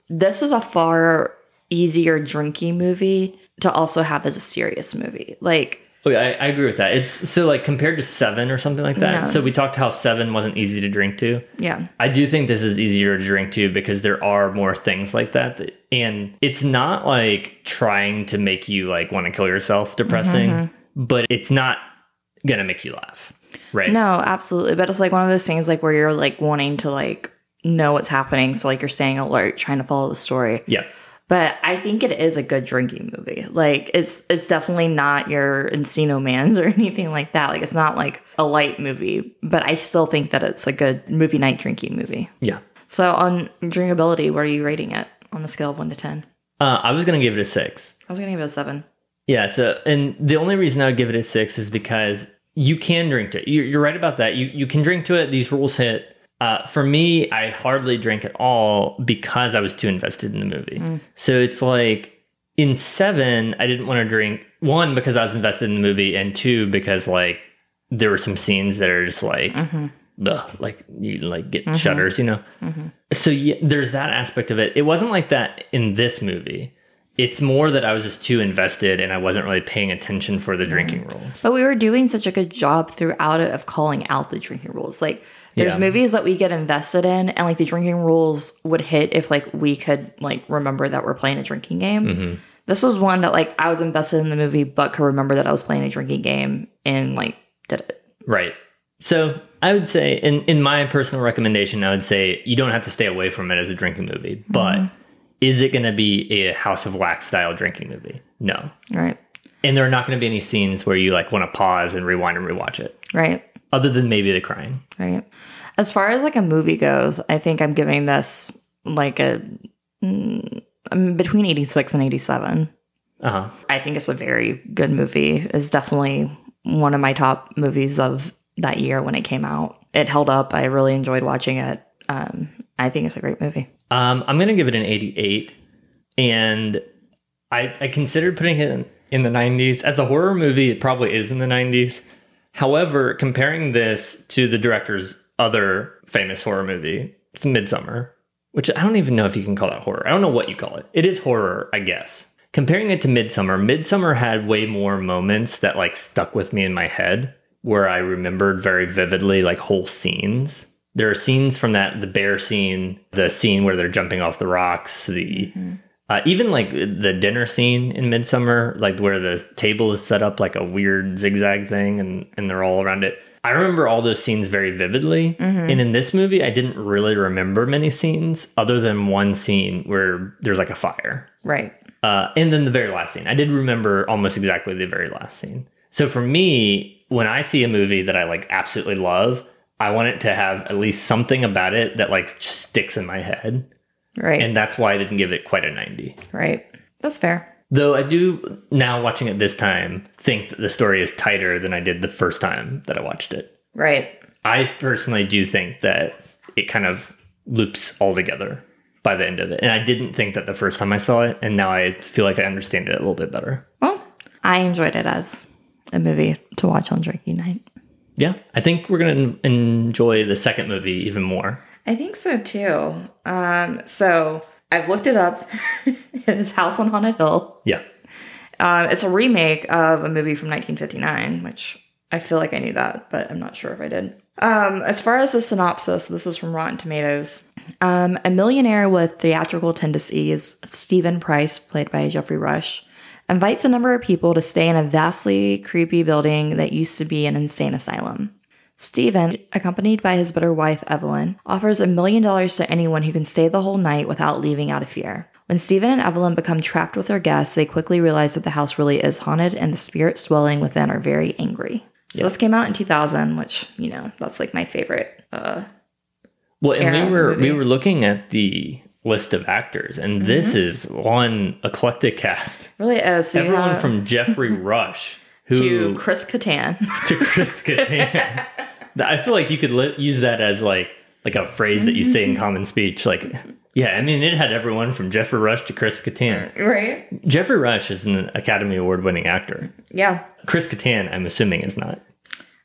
this is a far easier drinking movie to also have as a serious movie. Like, Oh, yeah, I, I agree with that. It's so like compared to Seven or something like that. Yeah. So we talked how Seven wasn't easy to drink to. yeah, I do think this is easier to drink to because there are more things like that. that- And it's not like trying to make you like want to kill yourself depressing, mm-hmm. but it's not going to make you laugh. Right. no, absolutely. But it's like one of those things like where you're like wanting to like know what's happening, so like you're staying alert, trying to follow the story. Yeah. But I think it is a good drinking movie. Like it's it's definitely not your Encino Man's or anything like that. Like it's not like a light movie, but I still think that it's a good movie night drinking movie. Yeah. So on drinkability, what are you rating it on a scale of one to ten? Uh, I was going to give it a six. I was gonna give it a seven. Yeah. So, and the only reason I would give it a six is because you can drink to it. You're, you're right about that. You you can drink to it. These rules hit. Uh, for me, I hardly drank at all because I was too invested in the movie. Mm. So it's like in seven, I didn't want to drink one because I was invested in the movie, and two because like there were some scenes that are just like, mm-hmm. ugh, like you like get mm-hmm. shudders, you know. Mm-hmm. So yeah, there's that aspect of it. It wasn't like that in this movie. It's more that I was just too invested and I wasn't really paying attention for the drinking rules. But we were doing such a good job throughout it of calling out the drinking rules. Like there's Yeah. movies that we get invested in and like the drinking rules would hit if like we could like remember that we're playing a drinking game. Mm-hmm. This was one that like I was invested in the movie but could remember that I was playing a drinking game and like did it. Right. So I would say, in, in my personal recommendation, I would say you don't have to stay away from it as a drinking movie. But is it going to be a House of Wax style drinking movie? No. Right. And there are not going to be any scenes where you like want to pause and rewind and rewatch it, Right. Other than maybe the crying. Right. As far as like a movie goes, I think I'm giving this like a mm, I'm between 86 and 87. Uh huh. I think it's a very good movie. It's definitely one of my top movies of that year when it came out. It held up. I really enjoyed watching it. Um, I think it's a great movie. Um, I'm going to give it an 88. And I, I considered putting it in, in the 90s. As a horror movie, it probably is in the 90s. However, comparing this to the director's other famous horror movie, it's Midsommar, which I don't even know if you can call that horror. I don't know what you call it. It is horror, I guess. Comparing it to Midsommar, Midsommar had way more moments that like stuck with me in my head where I remembered very vividly like whole scenes. There are scenes from that the bear scene, the scene where they're jumping off the rocks, the mm-hmm. Uh, even like the dinner scene in Midsommar, like where the table is set up like a weird zigzag thing and, and they're all around it. I remember all those scenes very vividly. And in this movie, I didn't really remember many scenes other than one scene where there's like a fire. Right. Uh, and then the very last scene. I did remember almost exactly the very last scene. So for me, when I see a movie that I like absolutely love, I want it to have at least something about it that like sticks in my head. Right. And that's why I didn't give it quite a 90. right. That's fair. Though I do now watching it this time think that the story is tighter than I did the first time that I watched it. Right. I personally do think that it kind of loops all together by the end of it. And I didn't think that the first time I saw it, and now I feel like I understand it a little bit better. Well, I enjoyed it as a movie to watch on drinking night. Yeah, I think we're going to enjoy the second movie even more. I think so too. Um, so I've looked it up. it's House on Haunted Hill. Yeah. Um, it's a remake of a movie from 1959, which I feel like I knew that, but I'm not sure if I did. Um, as far as the synopsis, this is from Rotten Tomatoes. Um, a millionaire with theatrical tendencies, Stephen Price, played by Geoffrey Rush, invites a number of people to stay in a vastly creepy building that used to be an insane asylum. Stephen, accompanied by his bitter wife Evelyn, offers a million dollars to anyone who can stay the whole night without leaving out of fear. When Stephen and Evelyn become trapped with their guests, they quickly realize that the house really is haunted and the spirits dwelling within are very angry. So this came out in 2000, which, you know, that's like my favorite. Uh, Well, and we were movie. we were looking at the list of actors, and this is one eclectic cast. really is. So Everyone have from Geoffrey Rush who to Chris Kattan. to Chris Kattan. I feel like you could li- use that as like like a phrase that you say in common speech. Like, yeah, I mean, it had everyone from Geoffrey Rush to Chris Kattan. right? Geoffrey Rush is an Academy Award winning actor. Yeah. Chris Kattan, I'm assuming, is not.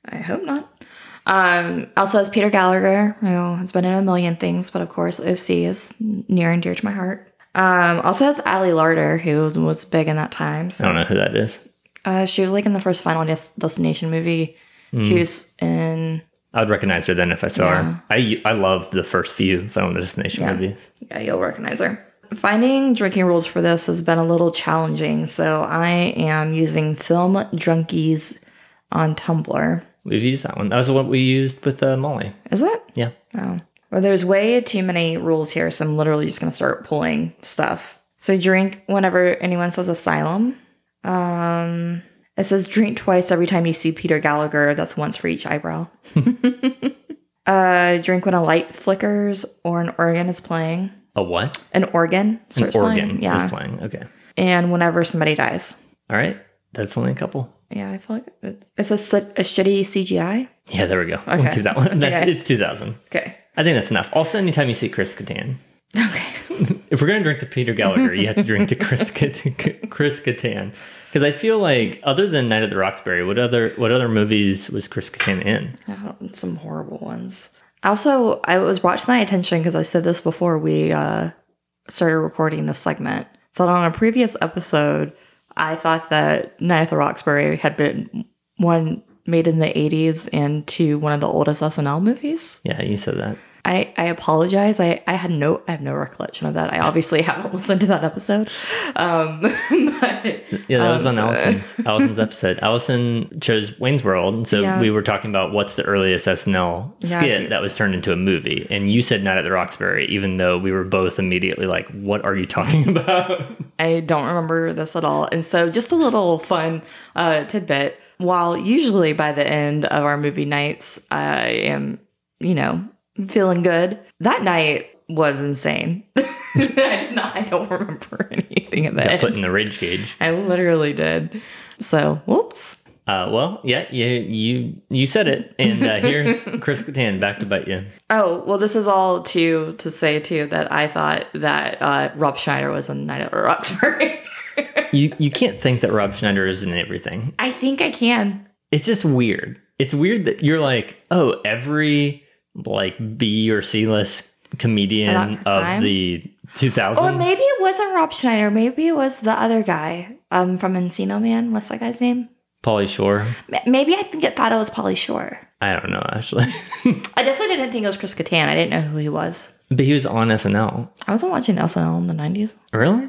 I hope not. Um, also has Peter Gallagher, who has been in a million things, but of course OC is near and dear to my heart. Um, also has Ali Larter, who was, was big in that time. I don't know who that is. Uh, she was like in the first Final Des- Destination movie. She was in I would recognize her then if I saw Yeah. her. I I loved the first few Final Destination Yeah. movies. yeah, you'll recognize her. Finding drinking rules for this has been a little challenging, so I am using Film Junkies on Tumblr. We've used that one. That was what we used with uh, Molly. Is it? Yeah. Oh. Well, there's way too many rules here, so I'm literally just gonna start pulling stuff. So drink whenever anyone says asylum. Um it says drink twice every time you see Peter Gallagher. That's once for each eyebrow. uh drink when a light flickers or an organ is playing. A what? An organ An organ playing. Yeah. is playing. Okay. And whenever somebody dies. All right. That's only a couple. Yeah, I feel like it, it says a shitty CGI. Yeah, there we go. We'll Okay. keep that one. That's Okay. it's 2000. Okay. I think that's enough. Also, anytime you see Chris Kattan, Okay. if we're gonna drink to Peter Gallagher, you have to drink to Chris Chris Kattan, because I feel like other than Night at the Roxbury, what other what other movies was Chris Kattan in? Some horrible ones. Also, I was brought to my attention because I said this before we uh, started recording this segment. That on a previous episode, I thought that Night at the Roxbury had been one made in the '80s and to one of the oldest SNL movies. Yeah, you said that. I, I apologize. I, I had no I have no recollection of that. I obviously haven't listened to that episode. Um, but Yeah, that was on Um, Allison's Allison's episode. Allison chose Wayne's World, and so Yeah. we were talking about what's the earliest SNL skit if you- that was turned into a movie, and you said Night at the Roxbury, even though we were both immediately like, "What are you talking about?" I don't remember this at all. And so, just a little fun uh, tidbit. While usually by the end of our movie nights, I am, you know, feeling good, that night was insane. I, did not, I don't remember anything of Got it. put in the rage cage. I literally did. So, whoops. Uh, well, yeah, you you you said it, and uh, here's Chris Kattan back to bite you. Oh, well, this is all to to say too that I thought that uh, Rob Schneider was in Night at Roxbury. You you can't think that Rob Schneider is in everything. I think I can. It's just weird. It's weird that you're like, oh, every like B or C list comedian of the 2000s. Or maybe it wasn't Rob Schneider. Maybe it was the other guy um, from Encino Man. What's that guy's name? Pauly Shore. Maybe I think it thought it was Pauly Shore. I don't know actually, I definitely didn't think it was Chris Kattan. I didn't know who he was. but he was on SNL. I wasn't watching SNL in the 90s. Really?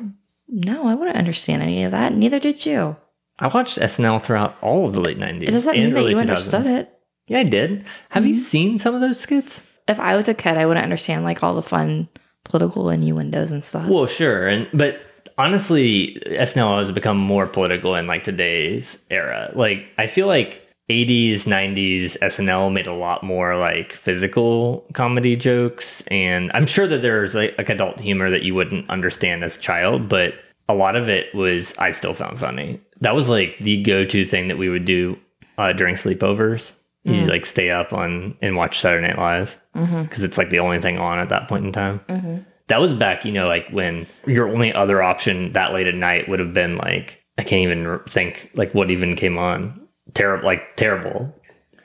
No, I wouldn't understand any of that. Neither did you. I watched SNL throughout all of the late 90s. It doesn't mean that you 2000s. understood it. Mm-hmm. Yeah, I did. Have you seen some of those skits? If I was a kid, I wouldn't understand like all the fun political innuendos and stuff. Well, sure, and but honestly, SNL has become more political in like today's era. Like, I feel like 80s, 90s SNL made a lot more like physical comedy jokes, and I'm sure that there's like, like adult humor that you wouldn't understand as a child, but a lot of it was I still found funny. That was like the go-to thing that we would do uh, during sleepovers. You just mm-hmm. like stay up on and watch Saturday Night Live mm-hmm. because it's like the only thing on at that point in time mm-hmm. that was back, you know, like when your only other option that late at night would have been like, I can't even think like what even came on. Terrible, like terrible.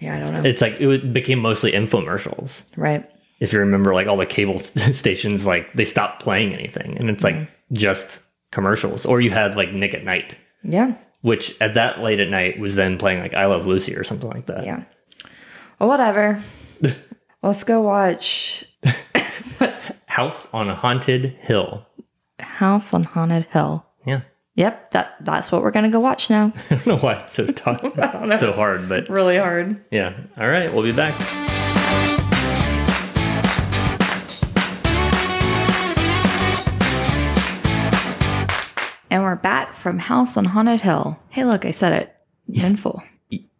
yeah, I don't know. It's like it became mostly infomercials. right. If you remember, like all the cable stations, like they stopped playing anything, and it's like just commercials. Or you had like Nick at Nite, Yeah. which at that late at night was then playing like I Love Lucy or something like that. Yeah. Well, whatever. Let's go watch what's House on Haunted Hill. House on Haunted Hill. Yeah, Yep, that that's what we're gonna go watch now. I don't know why it's so tough, so hard, but really hard. yeah. All right, we'll be back. And we're back from House on Haunted Hill. Hey, look, I said it in full.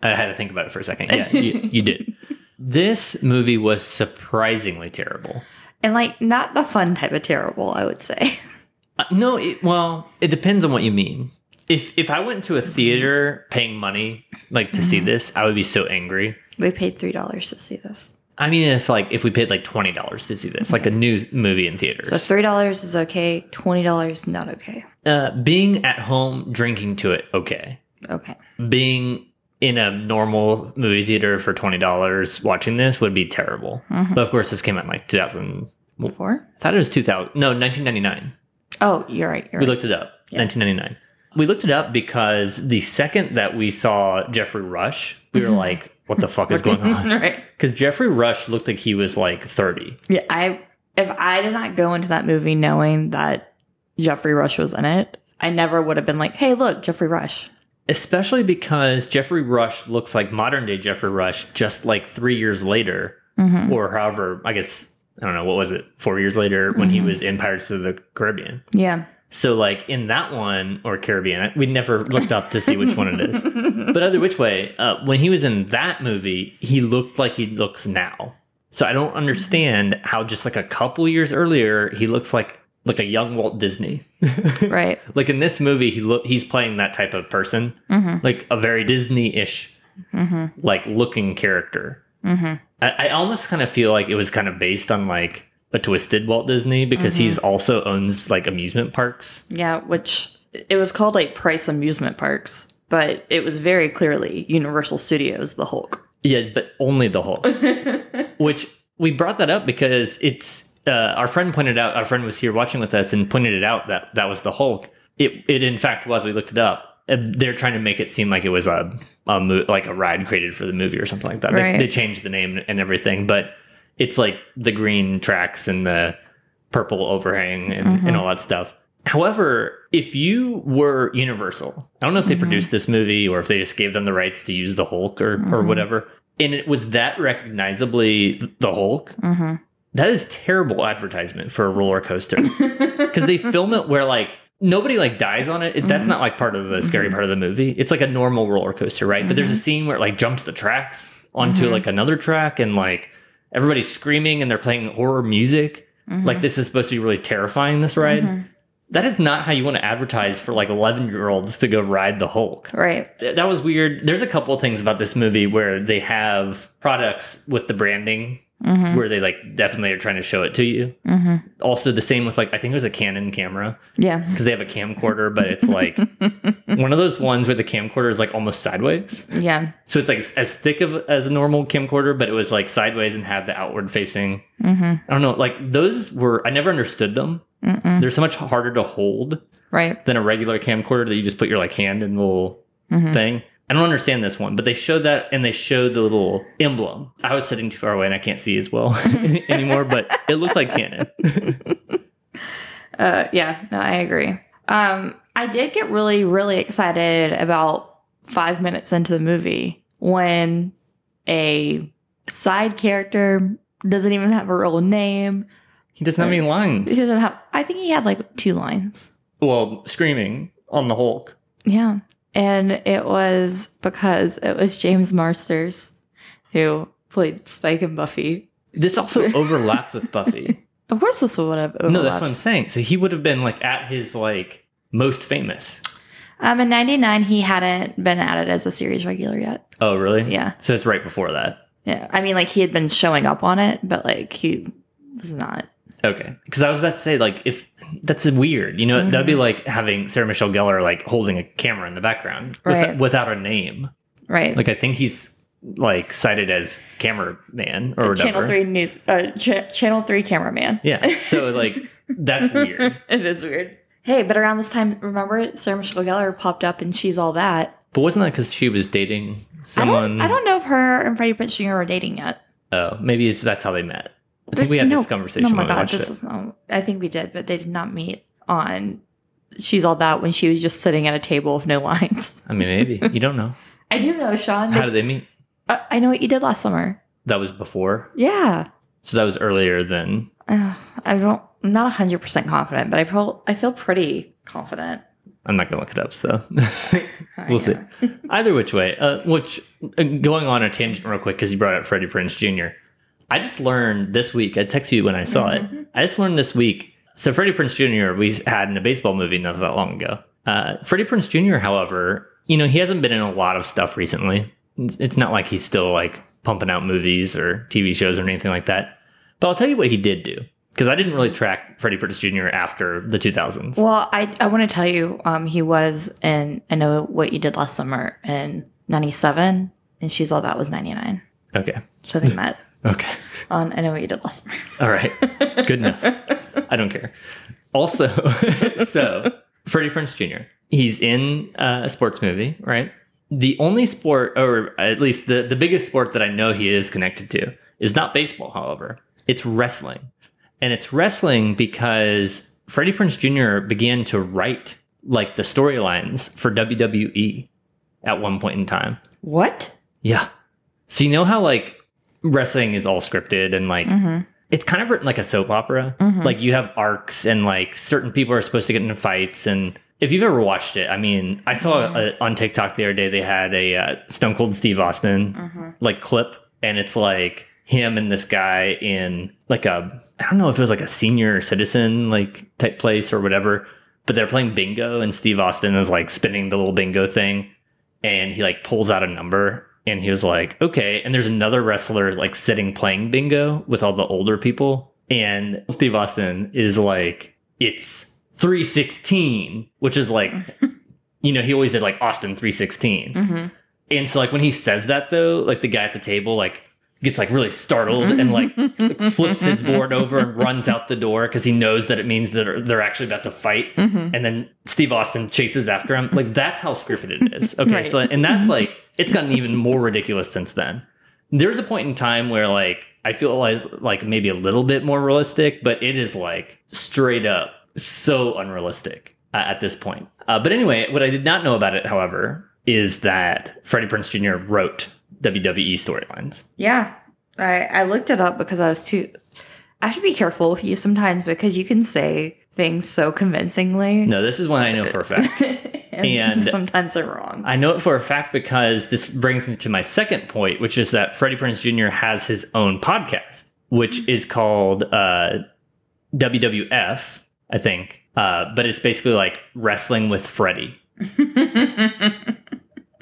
I had to think about it for a second. Yeah, you, you did. This movie was surprisingly terrible. And like not the fun type of terrible, I would say. Uh, no, it, well, it depends on what you mean. If if I went to a theater paying money like to see this, I would be so angry. We paid three dollars to see this. I mean, if like if we paid like twenty dollars to see this, like a new movie in theaters, So three dollars is okay, twenty dollars not okay. uh, being at home drinking to it, okay. Okay. Being in a normal movie theater for twenty dollars watching this would be terrible. Mm-hmm. But of course, this came out in like two thousand four. I thought it was two thousand. No, nineteen ninety nine. Oh, you're right. You're We right. looked it up. 1999. We looked it up because the second that we saw Geoffrey Rush, we were mm-hmm. like, "What the fuck is going on?" right. Because Geoffrey Rush looked like he was like 30. Yeah, I if I did not go into that movie knowing that Geoffrey Rush was in it, I never would have been like, "Hey, look, Geoffrey Rush." Especially because Geoffrey Rush looks like modern day Geoffrey Rush, just like three years later, Mm-hmm. or however, I guess I don't know what was it, four years later when he was in Pirates of the Caribbean. Yeah. So like in that one or Caribbean, we never looked up to see which one it is. But either which way, uh, when he was in that movie, he looked like he looks now. So I don't understand how just like a couple years earlier he looks like like a young Walt Disney. Right. like in this movie, he look he's playing that type of person, Mm-hmm. like a very Disney-ish like looking character. Mm-hmm. I, I almost kind of feel like it was kind of based on like a twisted Walt Disney because he's also owns like amusement parks. Yeah, which it was called like Price Amusement Parks, but it was very clearly Universal Studios, the Hulk. Yeah, but only the Hulk. Which we brought that up because it's uh, our friend pointed out. Our friend was here watching with us and pointed it out that that was the Hulk. It it in fact was. We looked it up. They're trying to make it seem like it was a, a mo- like a ride created for the movie or something like that. Right. They, they changed the name and everything, but it's like the green tracks and the purple overhang and, Mhm. and all that stuff. However, if you were Universal, I don't know if they Mhm. produced this movie or if they just gave them the rights to use the Hulk or, or Mhm. whatever, and it was that recognizably the Hulk, Mm-hmm. That is terrible advertisement for a roller coaster because they film it where like nobody like dies on it. It- That's Mhm. not like part of the scary Mhm. part of the movie. It's like a normal roller coaster, right? But there's a scene where it like jumps the tracks onto Mhm. like another track and like everybody's screaming and they're playing horror music. Like this is supposed to be really terrifying. This ride. Mm-hmm. That is not how you want to advertise for like 11 year olds to go ride the Hulk. Right. That was weird. There's a couple of things about this movie where they have products with the branding Mm-hmm. where they like definitely are trying to show it to you. Mm-hmm. Also, the same with like I think it was a Canon camera Yeah. because they have a camcorder, but it's like one of those ones where the camcorder is like almost sideways. yeah. So it's like as thick of as a normal camcorder, but it was like sideways and had the outward facing. Mm-hmm. I don't know, like those were I never understood them. Mm-mm. They're so much harder to hold Right. than a regular camcorder that you just put your like hand in the little Mhm. thing. I don't understand this one, but they showed that and they showed the little emblem. I was sitting too far away and I can't see as well anymore, but it looked like Canon. Uh, yeah, no, I agree. Um, I did get really, really excited about five minutes into the movie when a side character doesn't even have a real name. he doesn't have any lines. He doesn't have. I think he had like two lines. Well, screaming on the Hulk. Yeah, and it was because it was James Marsters who played Spike and Buffy. This also overlapped with Buffy. Of course, this would have overlapped. No, that's what I'm saying. So he would have been like at his like most famous. Um, in '99, he hadn't been added as a series regular yet. Oh, really? Yeah. So it's right before that. Yeah, I mean, like he had been showing up on it, but like he was not. Okay. Because I was about to say, like, if that's weird, you know, that'd be like having Sarah Michelle Gellar like holding a camera in the background with- without a name. Right. Like, I think he's like cited as cameraman or whatever. Channel Three news. Uh, ch- Channel Three cameraman. Yeah. So like that's weird. it is weird. Hey, but around this time, remember Sarah Michelle Gellar popped up and she's all that. But wasn't that because she was dating someone? I don't. I don't know if her and Freddie Prinze Jr. are dating yet. Oh, maybe it's, that's how they met. I think we had no- this conversation Oh my god, this it. is no. I think we did, but they did not meet on. She's all that when she was just sitting at a table with no lines. I mean, maybe you don't know. I do know, Sean. How did they meet? uh, I know what you did last summer. That was before, Yeah. so that was earlier than. Uh, I don't. I'm not 100 percent confident, but I pro- I feel pretty confident. I'm not gonna look it up, so we'll see. Either which way, uh, which uh, going on a tangent real quick because you brought up Freddie Prinze Jr. I just learned this week. I texted you when I saw Mhm. it. I just learned this week. So Freddie Prinze Jr. we had in a baseball movie not that long ago. Uh, Freddie Prinze Jr. However, you know he hasn't been in a lot of stuff recently. It's, not like he's still like pumping out movies or TV shows or anything like that. But I'll tell you what he did do because I didn't really track Freddie Prinze Jr. after the 2000s. Well, I I want to tell you, um, he was in I know what you did last summer in '97, and she's all that was '99. okay, So they met okay. On I know what you did last summer. All right. Good enough. I don't care. Also, so Freddie Prinze Jr. He's in uh, a sports movie, right? The only sport, or at least the, the biggest sport that I know he is connected to, is not baseball, however. It's wrestling. And it's wrestling because Freddie Prinze Jr. began to write like the storylines for WWE at one point in time. What? Yeah. So you know how like wrestling is all scripted and like Mm-hmm. it's kind of written like a soap opera. Mhm. Like you have arcs and like certain people are supposed to get into fights. And if you've ever watched it, I mean, I saw Mm-hmm. a, on TikTok the other day they had a uh, Stone Cold Steve Austin Mm-hmm. like clip, and it's like him and this guy in like a I don't know if it was like a senior citizen like type place or whatever, but they're playing bingo and Steve Austin is like spinning the little bingo thing, and he like pulls out a number and he was like, okay. And there's another wrestler like sitting playing bingo with all the older people. And Steve Austin is like, it's 316, which is like, you know, he always did like Austin 316. Mm-hmm. And so like when he says that though, like the guy at the table like gets like really startled and like flips his board over and runs out the door because he knows that it means that they're- actually about to fight. Mm-hmm. And then Steve Austin chases after him. Like that's how scripted it is. Okay, Right. so and that's like it's gotten even more ridiculous since then. there's a point in time where like I feel like like maybe a little bit more realistic, but it is like straight up so unrealistic uh, at this point. Uh, but anyway, what I did not know about it, however, is that Freddie Prinze Jr. wrote WWE storylines. Yeah. I, I looked it up because I was too. I have to be careful with you sometimes because you can say things so convincingly. No, this is one I know for a fact. and, And- sometimes they're wrong. I know it for a fact because this brings me to my second point, which is that Freddie Prinze Jr. has his own podcast, which is called uh, WWF, I think. Uh, but it's basically like wrestling with Freddie,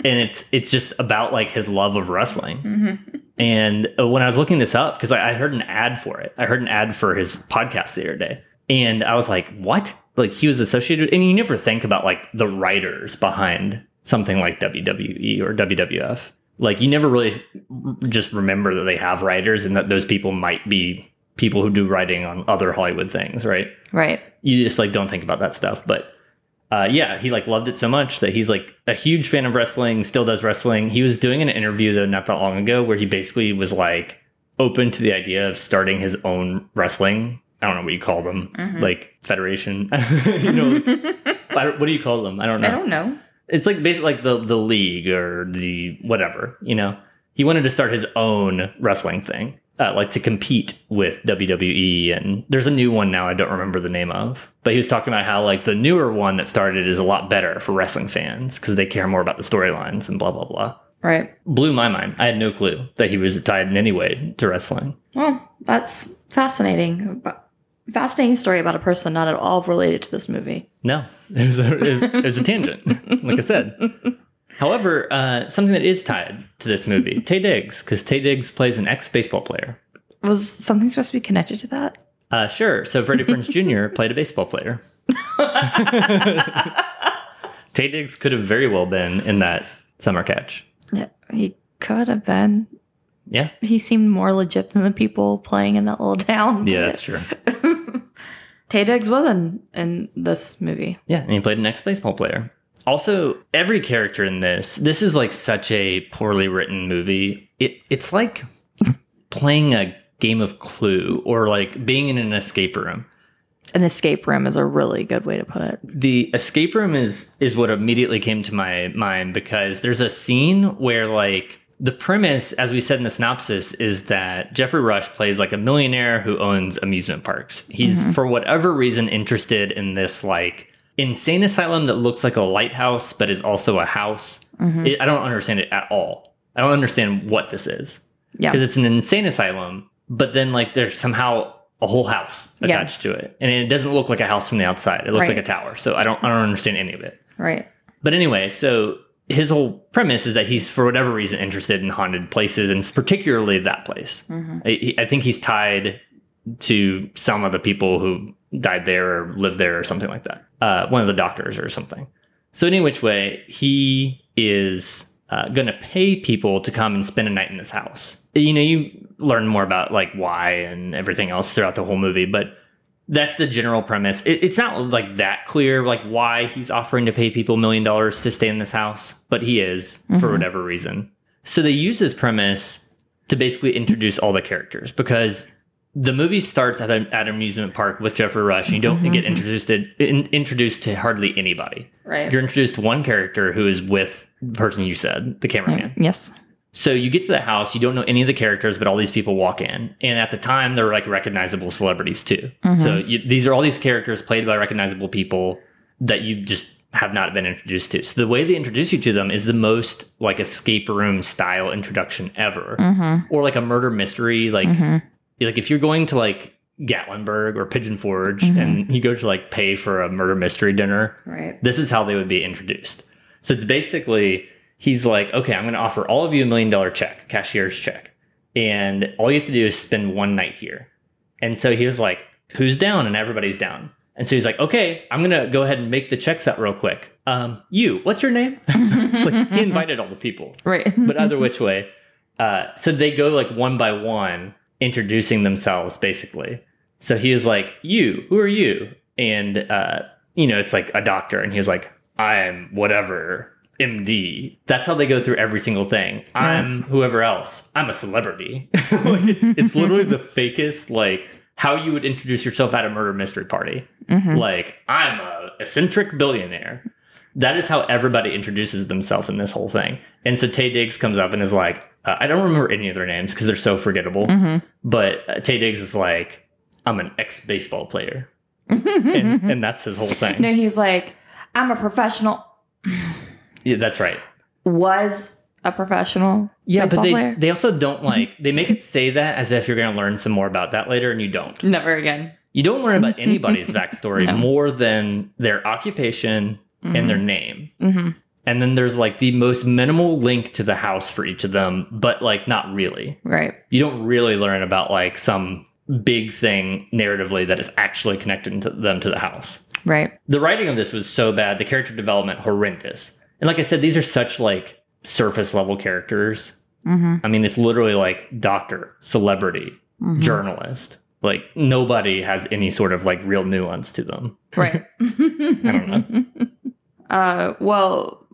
and it's it's just about like his love of wrestling. Mhm. And uh, when I was looking this up, because I, I heard an ad for it, I heard an ad for his podcast the other day, and I was like, "What?" Like he was associated, and you never think about like the writers behind something like WWE or WWF. Like you never really just remember that they have writers, and that those people might be people who do writing on other Hollywood things, right? Right. you just like don't think about that stuff but uh, yeah he like loved it so much that he's like a huge fan of wrestling still does wrestling. He was doing an interview though not that long ago where he basically was like open to the idea of starting his own wrestling. I don't know what you call them. Mhm. like federation? You know I don't- what do you call them? I don't know. I don't know. it's like basically like the the league or the whatever you know? He wanted to start his own wrestling thing uh, like to compete with WWE and there's a new one now I don't remember the name of but he was talking about how like the newer one that started is a lot better for wrestling fans because they care more about the storylines and blah blah blah Right. blew my mind I had no clue that he was tied in any way to wrestling Well, that's fascinating. Fascinating story about a person not at all related to this movie. no it was a, it was a tangent like I said However, uh, something that is tied to this movie, Taye Diggs, because Taye Diggs plays an ex baseball player. Was something supposed to be connected to that? Uh, sure. So Freddie Prinze Jr. played a baseball player. Taye Diggs could have very well been in that summer catch. Yeah, he could have been. Yeah. He seemed more legit than the people playing in that little town. Yeah, that's true. Taye Diggs was in, in this movie. Yeah, and he played an ex baseball player. Also, every character in this, this is like such a poorly written movie. It it's like playing a game of Clue or like being in an escape room. An escape room is a really good way to put it. the escape room is is what immediately came to my mind because there's a scene where like the premise as we said in the synopsis is that geoffrey rush plays like a millionaire who owns amusement parks he's mm-hmm. for whatever reason interested in this like insane asylum that looks like a lighthouse but is also a house. Mm-hmm. It- i don't understand it at all. I don't understand what this is. Yeah. because it's an insane asylum but then like there's somehow a whole house Yeah. attached to it. And it doesn't look like a house from the outside. It looks Right. like a tower. So i don't i don't understand any of it. Right. but anyway so his whole premise is that he's for whatever reason interested in haunted places and particularly that place. Mm-hmm. I, I think he's tied to some of the people who died there or lived there or something like that. Uh, one of the doctors or something. So any which way he is uh, going to pay people to come and spend a night in this house. You know you learn more about like why and everything else throughout the whole movie but that's the general premise. It, it's not like that clear like why he's offering to pay people a million dollars to stay in this house but he is for whatever reason. So they use this premise to basically introduce all the characters because the movie starts at, a, at an amusement park with Geoffrey Rush. And you don't get mm-hmm. introduced to, in, introduced to hardly anybody. Right. You're introduced to one character who is with the person you said, the cameraman. Yes. So you get to the house, you don't know any of the characters, but all these people walk in. And at the time, they're like recognizable celebrities too. Mm-hmm. So you, these are all these characters played by recognizable people that you just have not been introduced to. So the way they introduce you to them is the most like escape room style introduction ever, mm-hmm. or like a murder mystery. Like, like if you're going to like Gatlinburg or Pigeon Forge and you go to like pay for a murder mystery dinner, Right. this is how they would be introduced. So it's basically he's like, okay, I'm going to offer all of you a million dollar check, cashier's check, and all you have to do is spend one night here. And so he was like, who's down? And everybody's down. And so he's like, okay, I'm going to go ahead and make the checks out real quick. Um, you, what's your name? like he invited all the people Right. but either which way. Uh, so they go like one by one, introducing themselves basically. So he was like, "You, who are you?" And uh, you know, it's like a doctor, and he was like, "I am whatever MD. That's how they go through every single thing. I'm whoever else. I'm a celebrity. like it's it's literally the fakest like how you would introduce yourself at a murder mystery party. Mhm. Like I'm a eccentric billionaire. That is how everybody introduces themselves in this whole thing. And so Taye Diggs comes up and is like, uh, I don't remember any of their names because they're so forgettable. Mhm. But uh, Taye Diggs is like, I'm an ex baseball player, and, and that's his whole thing. no, he's like, I'm a professional. Yeah, that's right. Was a professional. Yeah, but they player? they also don't like they make it say that as if you're going to learn some more about that later, and you don't. Never again. You don't learn about anybody's backstory No. more than their occupation and their name. hmm And then there's like the most minimal link to the house for each of them, but like not really. Right. You don't really learn about like some big thing narratively that is actually connected to them to the house. Right. The writing of this was so bad, the character development horrendous. And like I said, these are such like surface level characters. hmm I mean, it's literally like doctor, celebrity, Mm-hmm. journalist. Like nobody has any sort of like real nuance to them. Right. I don't know. Uh, well,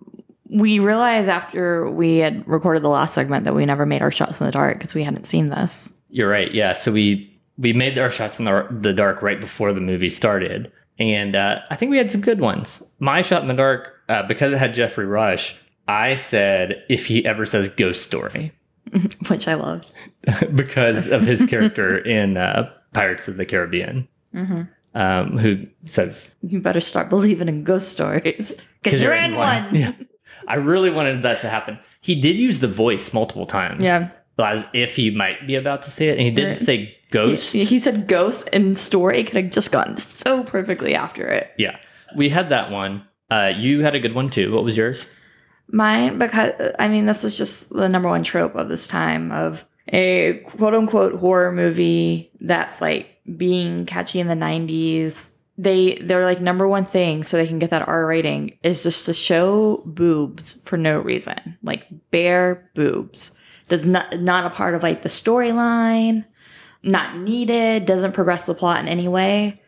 we realized after we had recorded the last segment that we never made our shots in the dark because we hadn't seen this. You're right. Yeah. So we we made our shots in the, the dark right before the movie started, and uh, I think we had some good ones. My shot in the dark, uh, because it had Geoffrey Rush, I said if he ever says ghost story, which I loved. because of his character in uh, Pirates of the Caribbean, hmm um, who says You better start believing in ghost stories because you're, in one. Yeah. I really wanted that to happen. He did use the voice multiple times. Yeah. As if he might be about to say it. And he didn't Right. say ghost. He, he said ghost and story could have just gotten so perfectly after it. yeah. We had that one. Uh, you had a good one too. What was yours? Mine, because I mean, this is just the number one trope of this time of a quote unquote horror movie that's like being catchy in the 90s. They they're like number one thing so they can get that R rating is just to show boobs for no reason. Like bare boobs. Does not not a part of like the storyline, not needed, doesn't progress the plot in any way.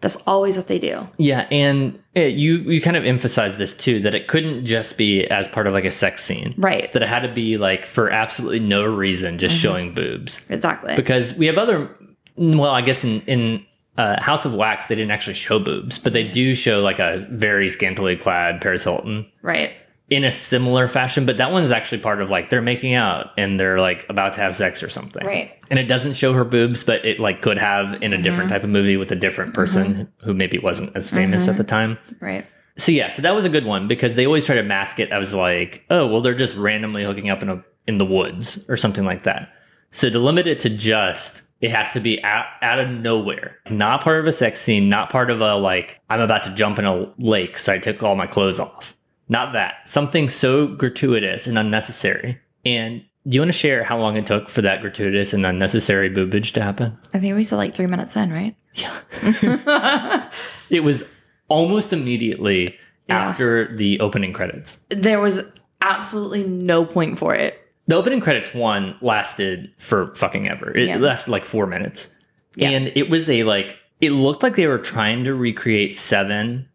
That's always what they do. Yeah, and uh, you you kind of emphasize this too that it couldn't just be as part of like a sex scene. Right. That it had to be like for absolutely no reason, just showing boobs. Exactly. Because we have other, well, I guess in in uh, House of Wax they didn't actually show boobs, but they do show like a very scantily clad Paris Hilton right. in a similar fashion. But that one's actually part of like they're making out and they're like about to have sex or something. Right. And it doesn't show her boobs, but it like could have in a mm-hmm. different type of movie with a different mm-hmm. person who maybe wasn't as famous at mm-hmm. the time. Right. So yeah, so that was a good one because they always try to mask it as like, oh, well, they're just randomly hooking up in a in the woods or something like that. So to limit it to just, it has to be out, out of nowhere, not part of a sex scene, not part of a like, I'm about to jump in a lake, so I took all my clothes off. Not that. Something so gratuitous and unnecessary. And do you want to share how long it took for that gratuitous and unnecessary boobage to happen? I think we said like three minutes in, right? Yeah. it was almost immediately Yeah. after the opening credits. there was absolutely no point for it. The opening credits one lasted for fucking ever. It Yeah. lasted like four minutes. Yeah. And it was a like it looked like they were trying to recreate seven,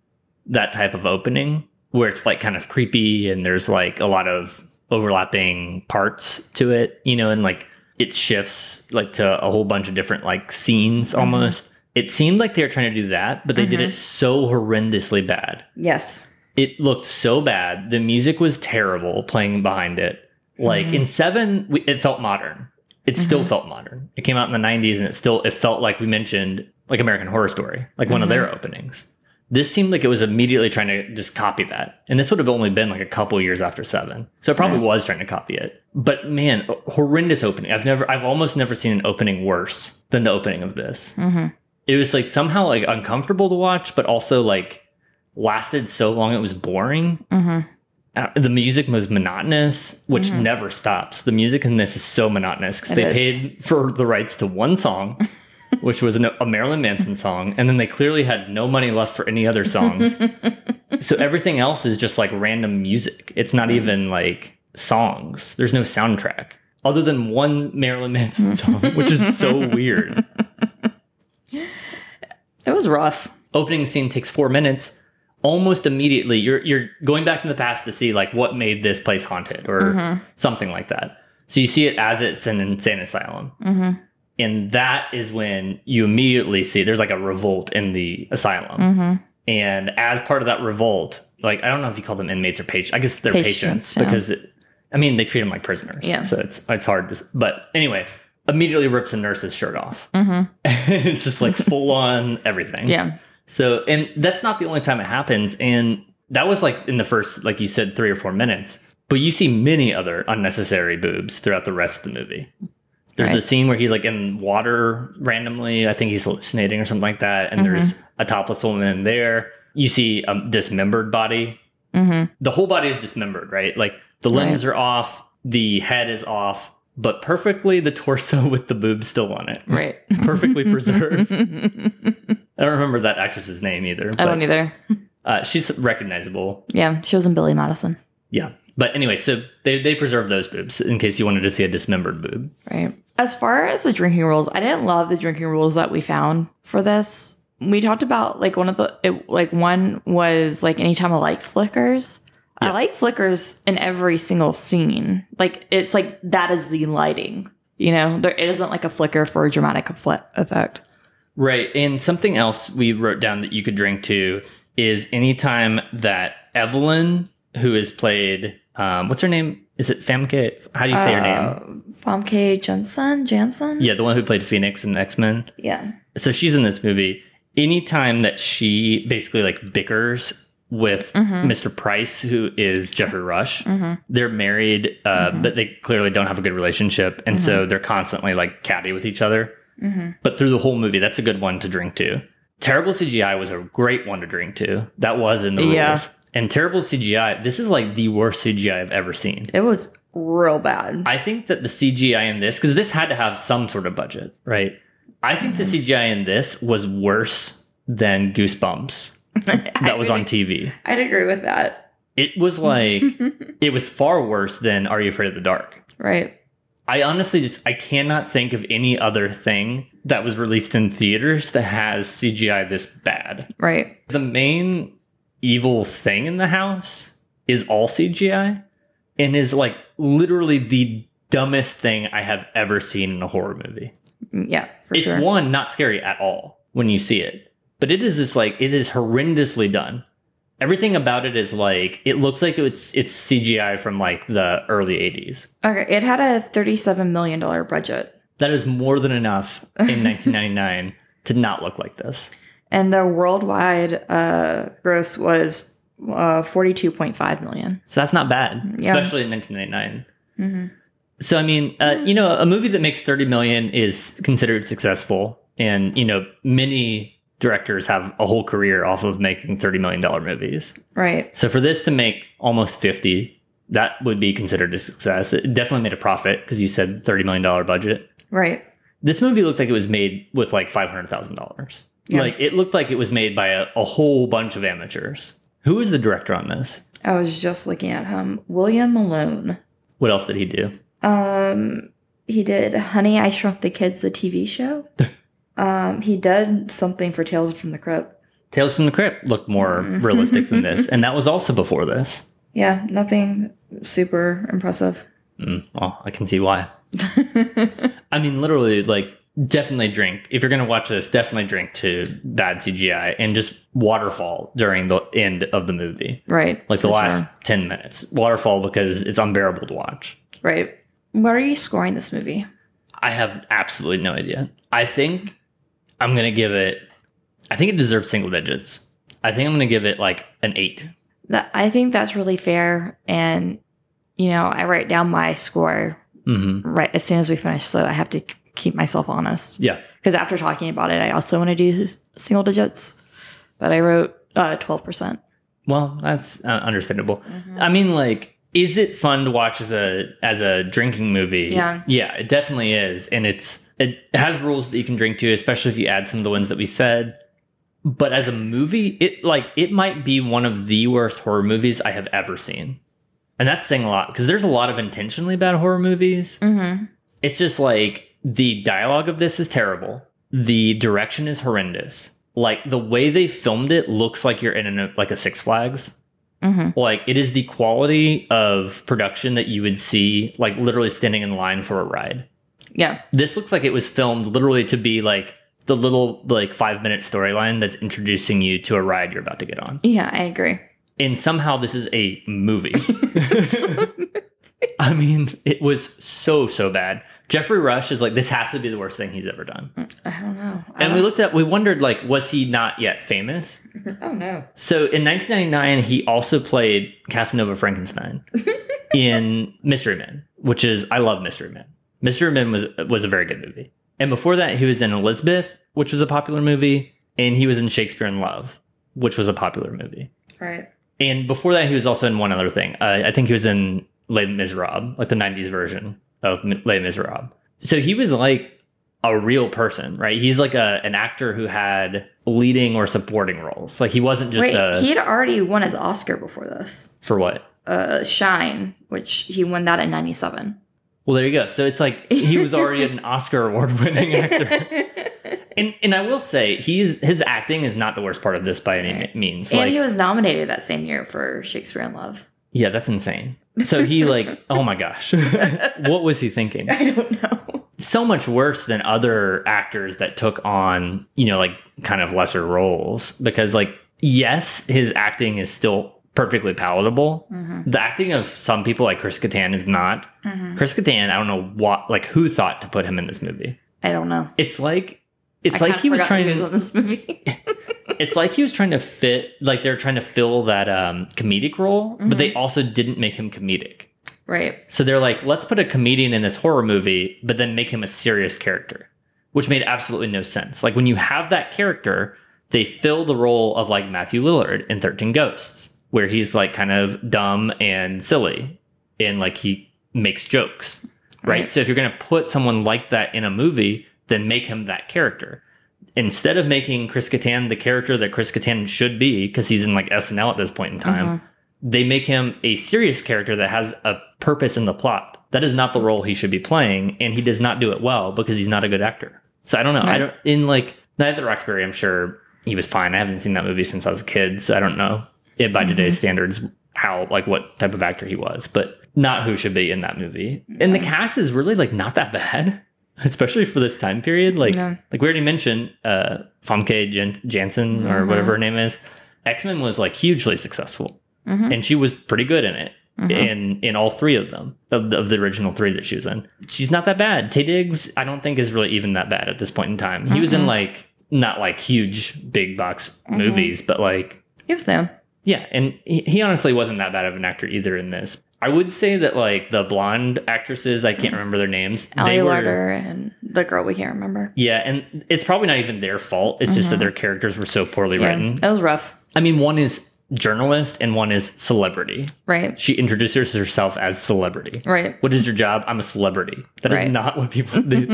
that type of opening, where it's like kind of creepy and there's like a lot of overlapping parts to it, you know, and like it shifts like to a whole bunch of different like scenes mm-hmm. almost. It seemed like they were trying to do that, but they did mm-hmm. it so horrendously bad. Yes. It looked so bad. The music was terrible playing behind it. Like in seven, we, it felt modern. It still felt modern. It came out in the '90s, and it still it felt like we mentioned like American Horror Story, like one of their openings. This seemed like it was immediately trying to just copy that, and this would have only been like a couple years after Seven, so it probably Right. was trying to copy it. But man, horrendous opening. I've never, I've almost never seen an opening worse than the opening of this hmm it was like somehow like uncomfortable to watch, but also like lasted so long it was boring. hmm Uh, Uh, the music was monotonous, which mm-hmm. never stops. The music in this is so monotonous because they is. paid for the rights to one song, which was an, a Marilyn Manson song, and then they clearly had no money left for any other songs. so everything else is just like random music. It's not mm-hmm. even like songs. There's no soundtrack other than one Marilyn Manson song, which is so weird. It was rough. opening scene takes four minutes. Almost immediately you're you're going back in the past to see like what made this place haunted or Mhm. something like that. So you see it as it's an insane asylum. Mhm. And that is when you immediately see there's like a revolt in the asylum. Mhm. And as part of that revolt, like I don't know if you call them inmates or patients. I guess they're patients, Patients, yeah. because it, I mean they treat them like prisoners. Yeah. So it's it's hard to. But anyway, immediately rips a nurse's shirt off. Mhm. it's just like full on everything. Yeah. So and that's not the only time it happens. And that was like in the first, like you said, three or four minutes. But you see many other unnecessary boobs throughout the rest of the movie. There's a scene where he's like in water randomly. I think he's hallucinating or something like that. And there's a topless woman in there. You see a dismembered body. Mhm. The whole body is dismembered, right? Like the limbs are off, the head is off, but perfectly the torso with the boobs still on it. Right. Perfectly preserved. I I don't remember that actress's name either. but, don't either. Uh, she's recognizable. Yeah, she was in Billy Madison. Yeah. But anyway, so they, they preserve those boobs in case you wanted to see a dismembered boob. Right. As far as the drinking rules, I didn't love the drinking rules that we found for this. We talked about like one of the it, like one was like anytime a light flickers. I like flickers in every single scene. Like it's like that is the lighting. You know, there it isn't like a flicker for a dramatic effect. Right. And something else we wrote down that you could drink to is anytime that Evelyn, who is played, um, what's her name? Is it Famke? How do you say her name? Uh, Famke Jensen, Jansen. Yeah, the one who played Phoenix in X Men. yeah, So she's in this movie. Anytime that she basically like bickers with Mhm. Mr. Price, who is Geoffrey Rush, Mhm. they're married, uh, Mhm. but they clearly don't have a good relationship. And so they're constantly like catty with each other. hmm But through the whole movie, that's a good one to drink to. Terrible CGI was a great one to drink to. That was in the rules. Yeah. And terrible CGI, this is like the worst CGI I've ever seen. it was real bad. I think that the CGI in this, because this had to have some sort of budget, right? I think the CGI in this was worse than Goosebumps that was on TV. I'd agree with that. It was like, it was far worse than Are You Afraid of the Dark? right. I honestly just I cannot think of any other thing that was released in theaters that has CGI this bad. Right. The main evil thing in the house is all CGI and is like literally the dumbest thing I have ever seen in a horror movie. Mm, Yeah, for it's sure. one not scary at all when you see it, but it is just like it is horrendously done. Everything about it is like it looks like it's it's CGI from like the early 80s. Okay, it had a thirty-seven million dollar budget, That is more than enough in 1999 to not look like this. and the worldwide uh, gross was uh, forty-two point five million. So that's not bad, Yeah. especially in 1999. Mm-hmm. So I mean, uh, you know, a movie that makes 30 million is considered successful, and you know, many directors have a whole career off of making 30 million dollar movies. Right. So for this to make almost 50, that would be considered a success. It definitely made a profit because you said 30 million dollar budget. Right. This movie looked like it was made with like $500,000. Yeah. Like it looked like it was made by a, a whole bunch of amateurs. Who is the director on this? I was just looking at him, William Malone. What else did he do? Um, he did Honey, I Shrunk the Kids, the TV show. um, he did something for Tales from the Crypt. Tales from the Crypt looked more realistic than this, and that was also before this. Yeah, nothing super impressive. Mm, well, I can see why. I mean, literally, like, definitely drink. If you're going to watch this, definitely drink to bad CGI and just waterfall during the end of the movie. right. Like the last sure. 10 minutes. Waterfall because it's unbearable to watch. Right. What are you scoring this movie? I have absolutely no idea. I think I'm going to give it, I think it deserves single digits. I think I'm going to give it like an eight. That I think that's really fair, and you know, I write down my score hmm right as soon as we finish, so I have to keep myself honest. Yeah. Because after talking about it, I also want to do single digits, but I wrote uh, twelve percent. Well, that's uh, understandable. Mm-hmm. I mean, like, is it fun to watch as a as a drinking movie? Yeah. yeah, it definitely is, and it's it has rules that you can drink to, especially if you add some of the ones that we said. But as a movie, it like it might be one of the worst horror movies I have ever seen, and that's saying a lot because there's a lot of intentionally bad horror movies. Mm-hmm. It's just like the dialogue of this is terrible. The direction is horrendous. like the way they filmed it looks like you're in a, like a Six Flags. Mm-hmm. Like it is the quality of production that you would see like literally standing in line for a ride. Yeah. This looks like it was filmed literally to be like the little like 5 minute storyline that's introducing you to a ride you're about to get on. Yeah, I agree. And somehow this is a movie. I mean, it was so so bad. Geoffrey Rush is like this has to be the worst thing he's ever done. Mm, I don't know. I And we don't- looked at we wondered like was he not yet famous? oh no. So in 1999 he also played Casanova Frankenstein in Mystery Men, which is I love Mystery Men. Mystery Men was was a very good movie. And before that he was in Elizabeth, which was a popular movie, and he was in Shakespeare in Love, which was a popular movie. Right. And before that, he was also in one other thing. Uh, I think he was in Les Miserables, like the 90s version of Les Miserables. So he was like a real person, right? He's like a an actor who had leading or supporting roles. Like he wasn't just Wait, a he had already won his Oscar before this. for what? Uh, Shine, which he won that in '97. Well, there you go. So it's like he was already an Oscar award winning actor. And and I will say he's his acting is not the worst part of this by any Right. means. and Like he was nominated that same year for Shakespeare in Love. yeah, that's insane. So he like oh my gosh, what was he thinking? I don't know. so much worse than other actors that took on, you know, like kind of lesser roles because like yes, his acting is still perfectly palatable. Mm-hmm. The acting of some people like Chris Kattan is not. Mm-hmm. Chris Kattan, I don't know what like who thought to put him in this movie. I don't know. It's like it's I like he was trying to on this movie. it's like he was trying to fit like they're trying to fill that um comedic role, but they also didn't make him comedic. right. So they're like, let's put a comedian in this horror movie, but then make him a serious character, which made absolutely no sense. Like when you have that character, they fill the role of like Matthew Lillard in 13 Ghosts, where he's like kind of dumb and silly and like he makes jokes, right? Right. So if you're going to put someone like that in a movie, then make him that character. Instead of making Chris Kattan the character that Chris Kattan should be, because he's in like SNL at this point in time, mm-hmm. they make him a serious character that has a purpose in the plot. That is not the role he should be playing, and he does not do it well because he's not a good actor. So I don't know. I don't in like Night at the Roxbury. I'm sure he was fine. I haven't seen that movie since I was a kid, so I don't know if by today's standards how like what type of actor he was, but not who should be in that movie. And the cast is really like not that bad, especially for this time period. Like No. like we already mentioned, uh, Famke Jan- Janssen or Mhm. whatever her name is. X Men was like hugely successful Mhm. and she was pretty good in it Mhm. in in all three of them of the, of the original three that she was in she's not that bad taye diggs i don't think is really even that bad at this point in time he was in Mhm. like not like huge big box Mhm. movies but like He was there. Yeah and he, he honestly wasn't that bad of an actor either in this i would say that like the blonde actresses i can't remember their names they were- Larter and the girl we can't remember. yeah and it's probably not even their fault it's just that Mhm. their characters were so poorly Yeah, written it was rough. i mean one is journalist and one is celebrity Right. she introduces herself as celebrity. Right. What is your job? I'm a celebrity. That is Right. not what people they,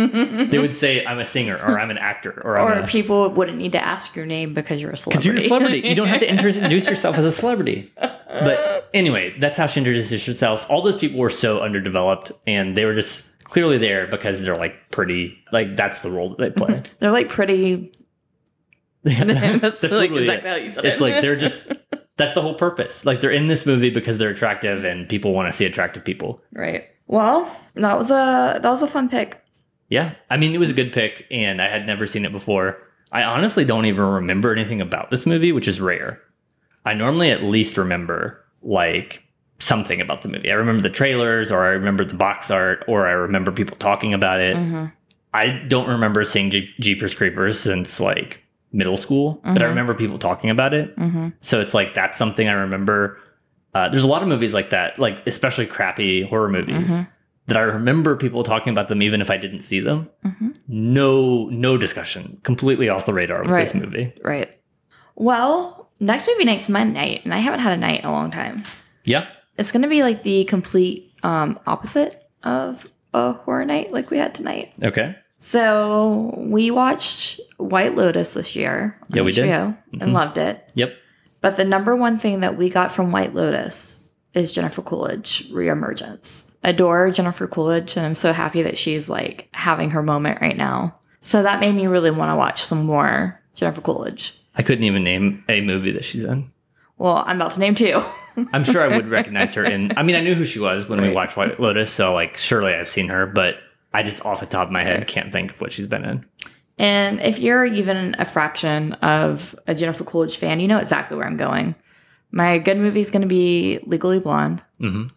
they would say. I'm a singer or I'm an actor or or I'm a people wouldn't need to ask your name because you're a celebrity. because you're a celebrity. You don't have to introduce yourself as a celebrity. But anyway, that's how she introduces herself. All those people were so underdeveloped, and they were just clearly there because they're like pretty. Like that's the role that they play. Mm-hmm. They're like pretty. That's, like literally exactly it. how you said It's it. like they're just. That's the whole purpose. Like they're in this movie because they're attractive, and people want to see attractive people. right. Well, that was a that was a fun pick. Yeah. I mean, it was a good pick, and I had never seen it before. I honestly don't even remember anything about this movie, which is rare. I normally at least remember like something about the movie. I remember the trailers, or I remember the box art, or I remember people talking about it. hmm I don't remember seeing Jeep- Jeepers Creepers since like middle school, but I remember people talking about it. hmm So it's like that's something I remember. Uh, there's a lot of movies like that, like especially crappy horror movies Mhm. that I remember people talking about them even if I didn't see them. hmm No, no discussion. Completely off the radar with this movie. Right. Well, next movie night's my night, and I haven't had a night in a long time. Yeah, It's gonna be like the complete um, opposite of a horror night like we had tonight. Okay. So we watched White Lotus this year on Yeah, we did. HBO Mhm. and loved it. Yep. But the number one thing that we got from White Lotus is Jennifer Coolidge reemergence. Adore Jennifer Coolidge, and I'm so happy that she's like having her moment right now. So that made me really want to watch some more Jennifer Coolidge. I couldn't even name a movie that she's in. Well, I'm about to name two. I'm sure I would recognize her in. I mean, I knew who she was when we watched White Lotus, so like surely I've seen her, but I just off the top of my head can't think of what she's been in. And if you're even a fraction of a Jennifer Coolidge fan, you know exactly where I'm going. My good movie is going to be Legally Blonde, hmm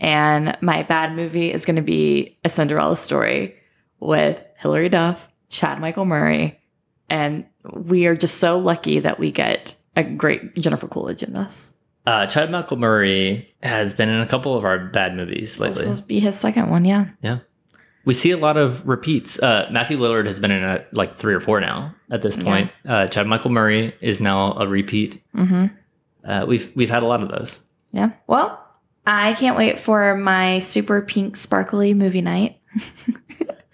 and my bad movie is going to be A Cinderella Story with Hilary Duff, Chad Michael Murray, and we are just so lucky that we get a great Jennifer Coolidge in this. Uh, Chad Michael Murray has been in a couple of our bad movies lately. This will be his second one, yeah. yeah. We see a lot of repeats. Uh, Matthew Lillard has been in a, like three or four now at this point. Uh, Chad Michael Murray is now a repeat. Mm-hmm. Uh, we've we've had a lot of those. Yeah. Well, I can't wait for my super pink sparkly movie night.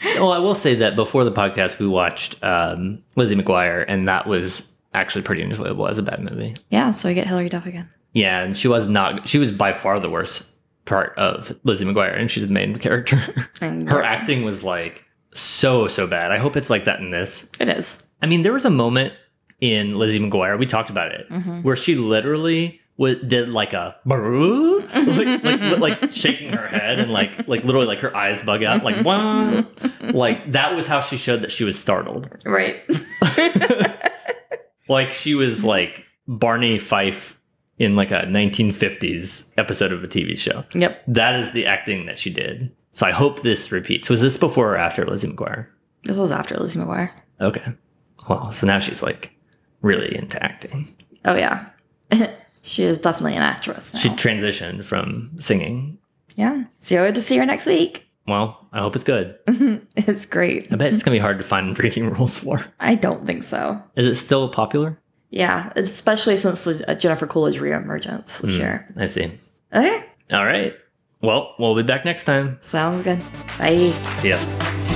Well, I will say that before the podcast, we watched um, Lizzie McGuire, and that was actually pretty enjoyable as a bad movie. Yeah, so we get Hilary Duff again. Yeah, and she was not. She was by far the worst part of Lizzie McGuire, and she's the main character. Her acting was like so so bad. I hope it's like that in this. It is. I mean, there was a moment in Lizzie McGuire. We talked about it Mhm. where she literally did like a like, like like shaking her head and like like literally like her eyes bug out like one like that was how she showed that she was startled. Right. Like she was like Barney Fife in like a 1950s episode of a TV show. yep. That is the acting that she did. So I hope this repeats. Was this before or after Lizzie McGuire? This was after Lizzie McGuire. Okay. Well, so now she's like really into acting. Oh yeah. she is definitely an actress now. She transitioned from singing. yeah. So I get to see her next week. Well, I hope it's good. it's great. I bet it's gonna be hard to find drinking rules for. I don't think so. Is it still popular? Yeah, especially since the uh, Jennifer Coolidge reemergence this Hmm. year. I see. Okay, All right. Well, we'll be back next time. sounds good. Bye. See ya.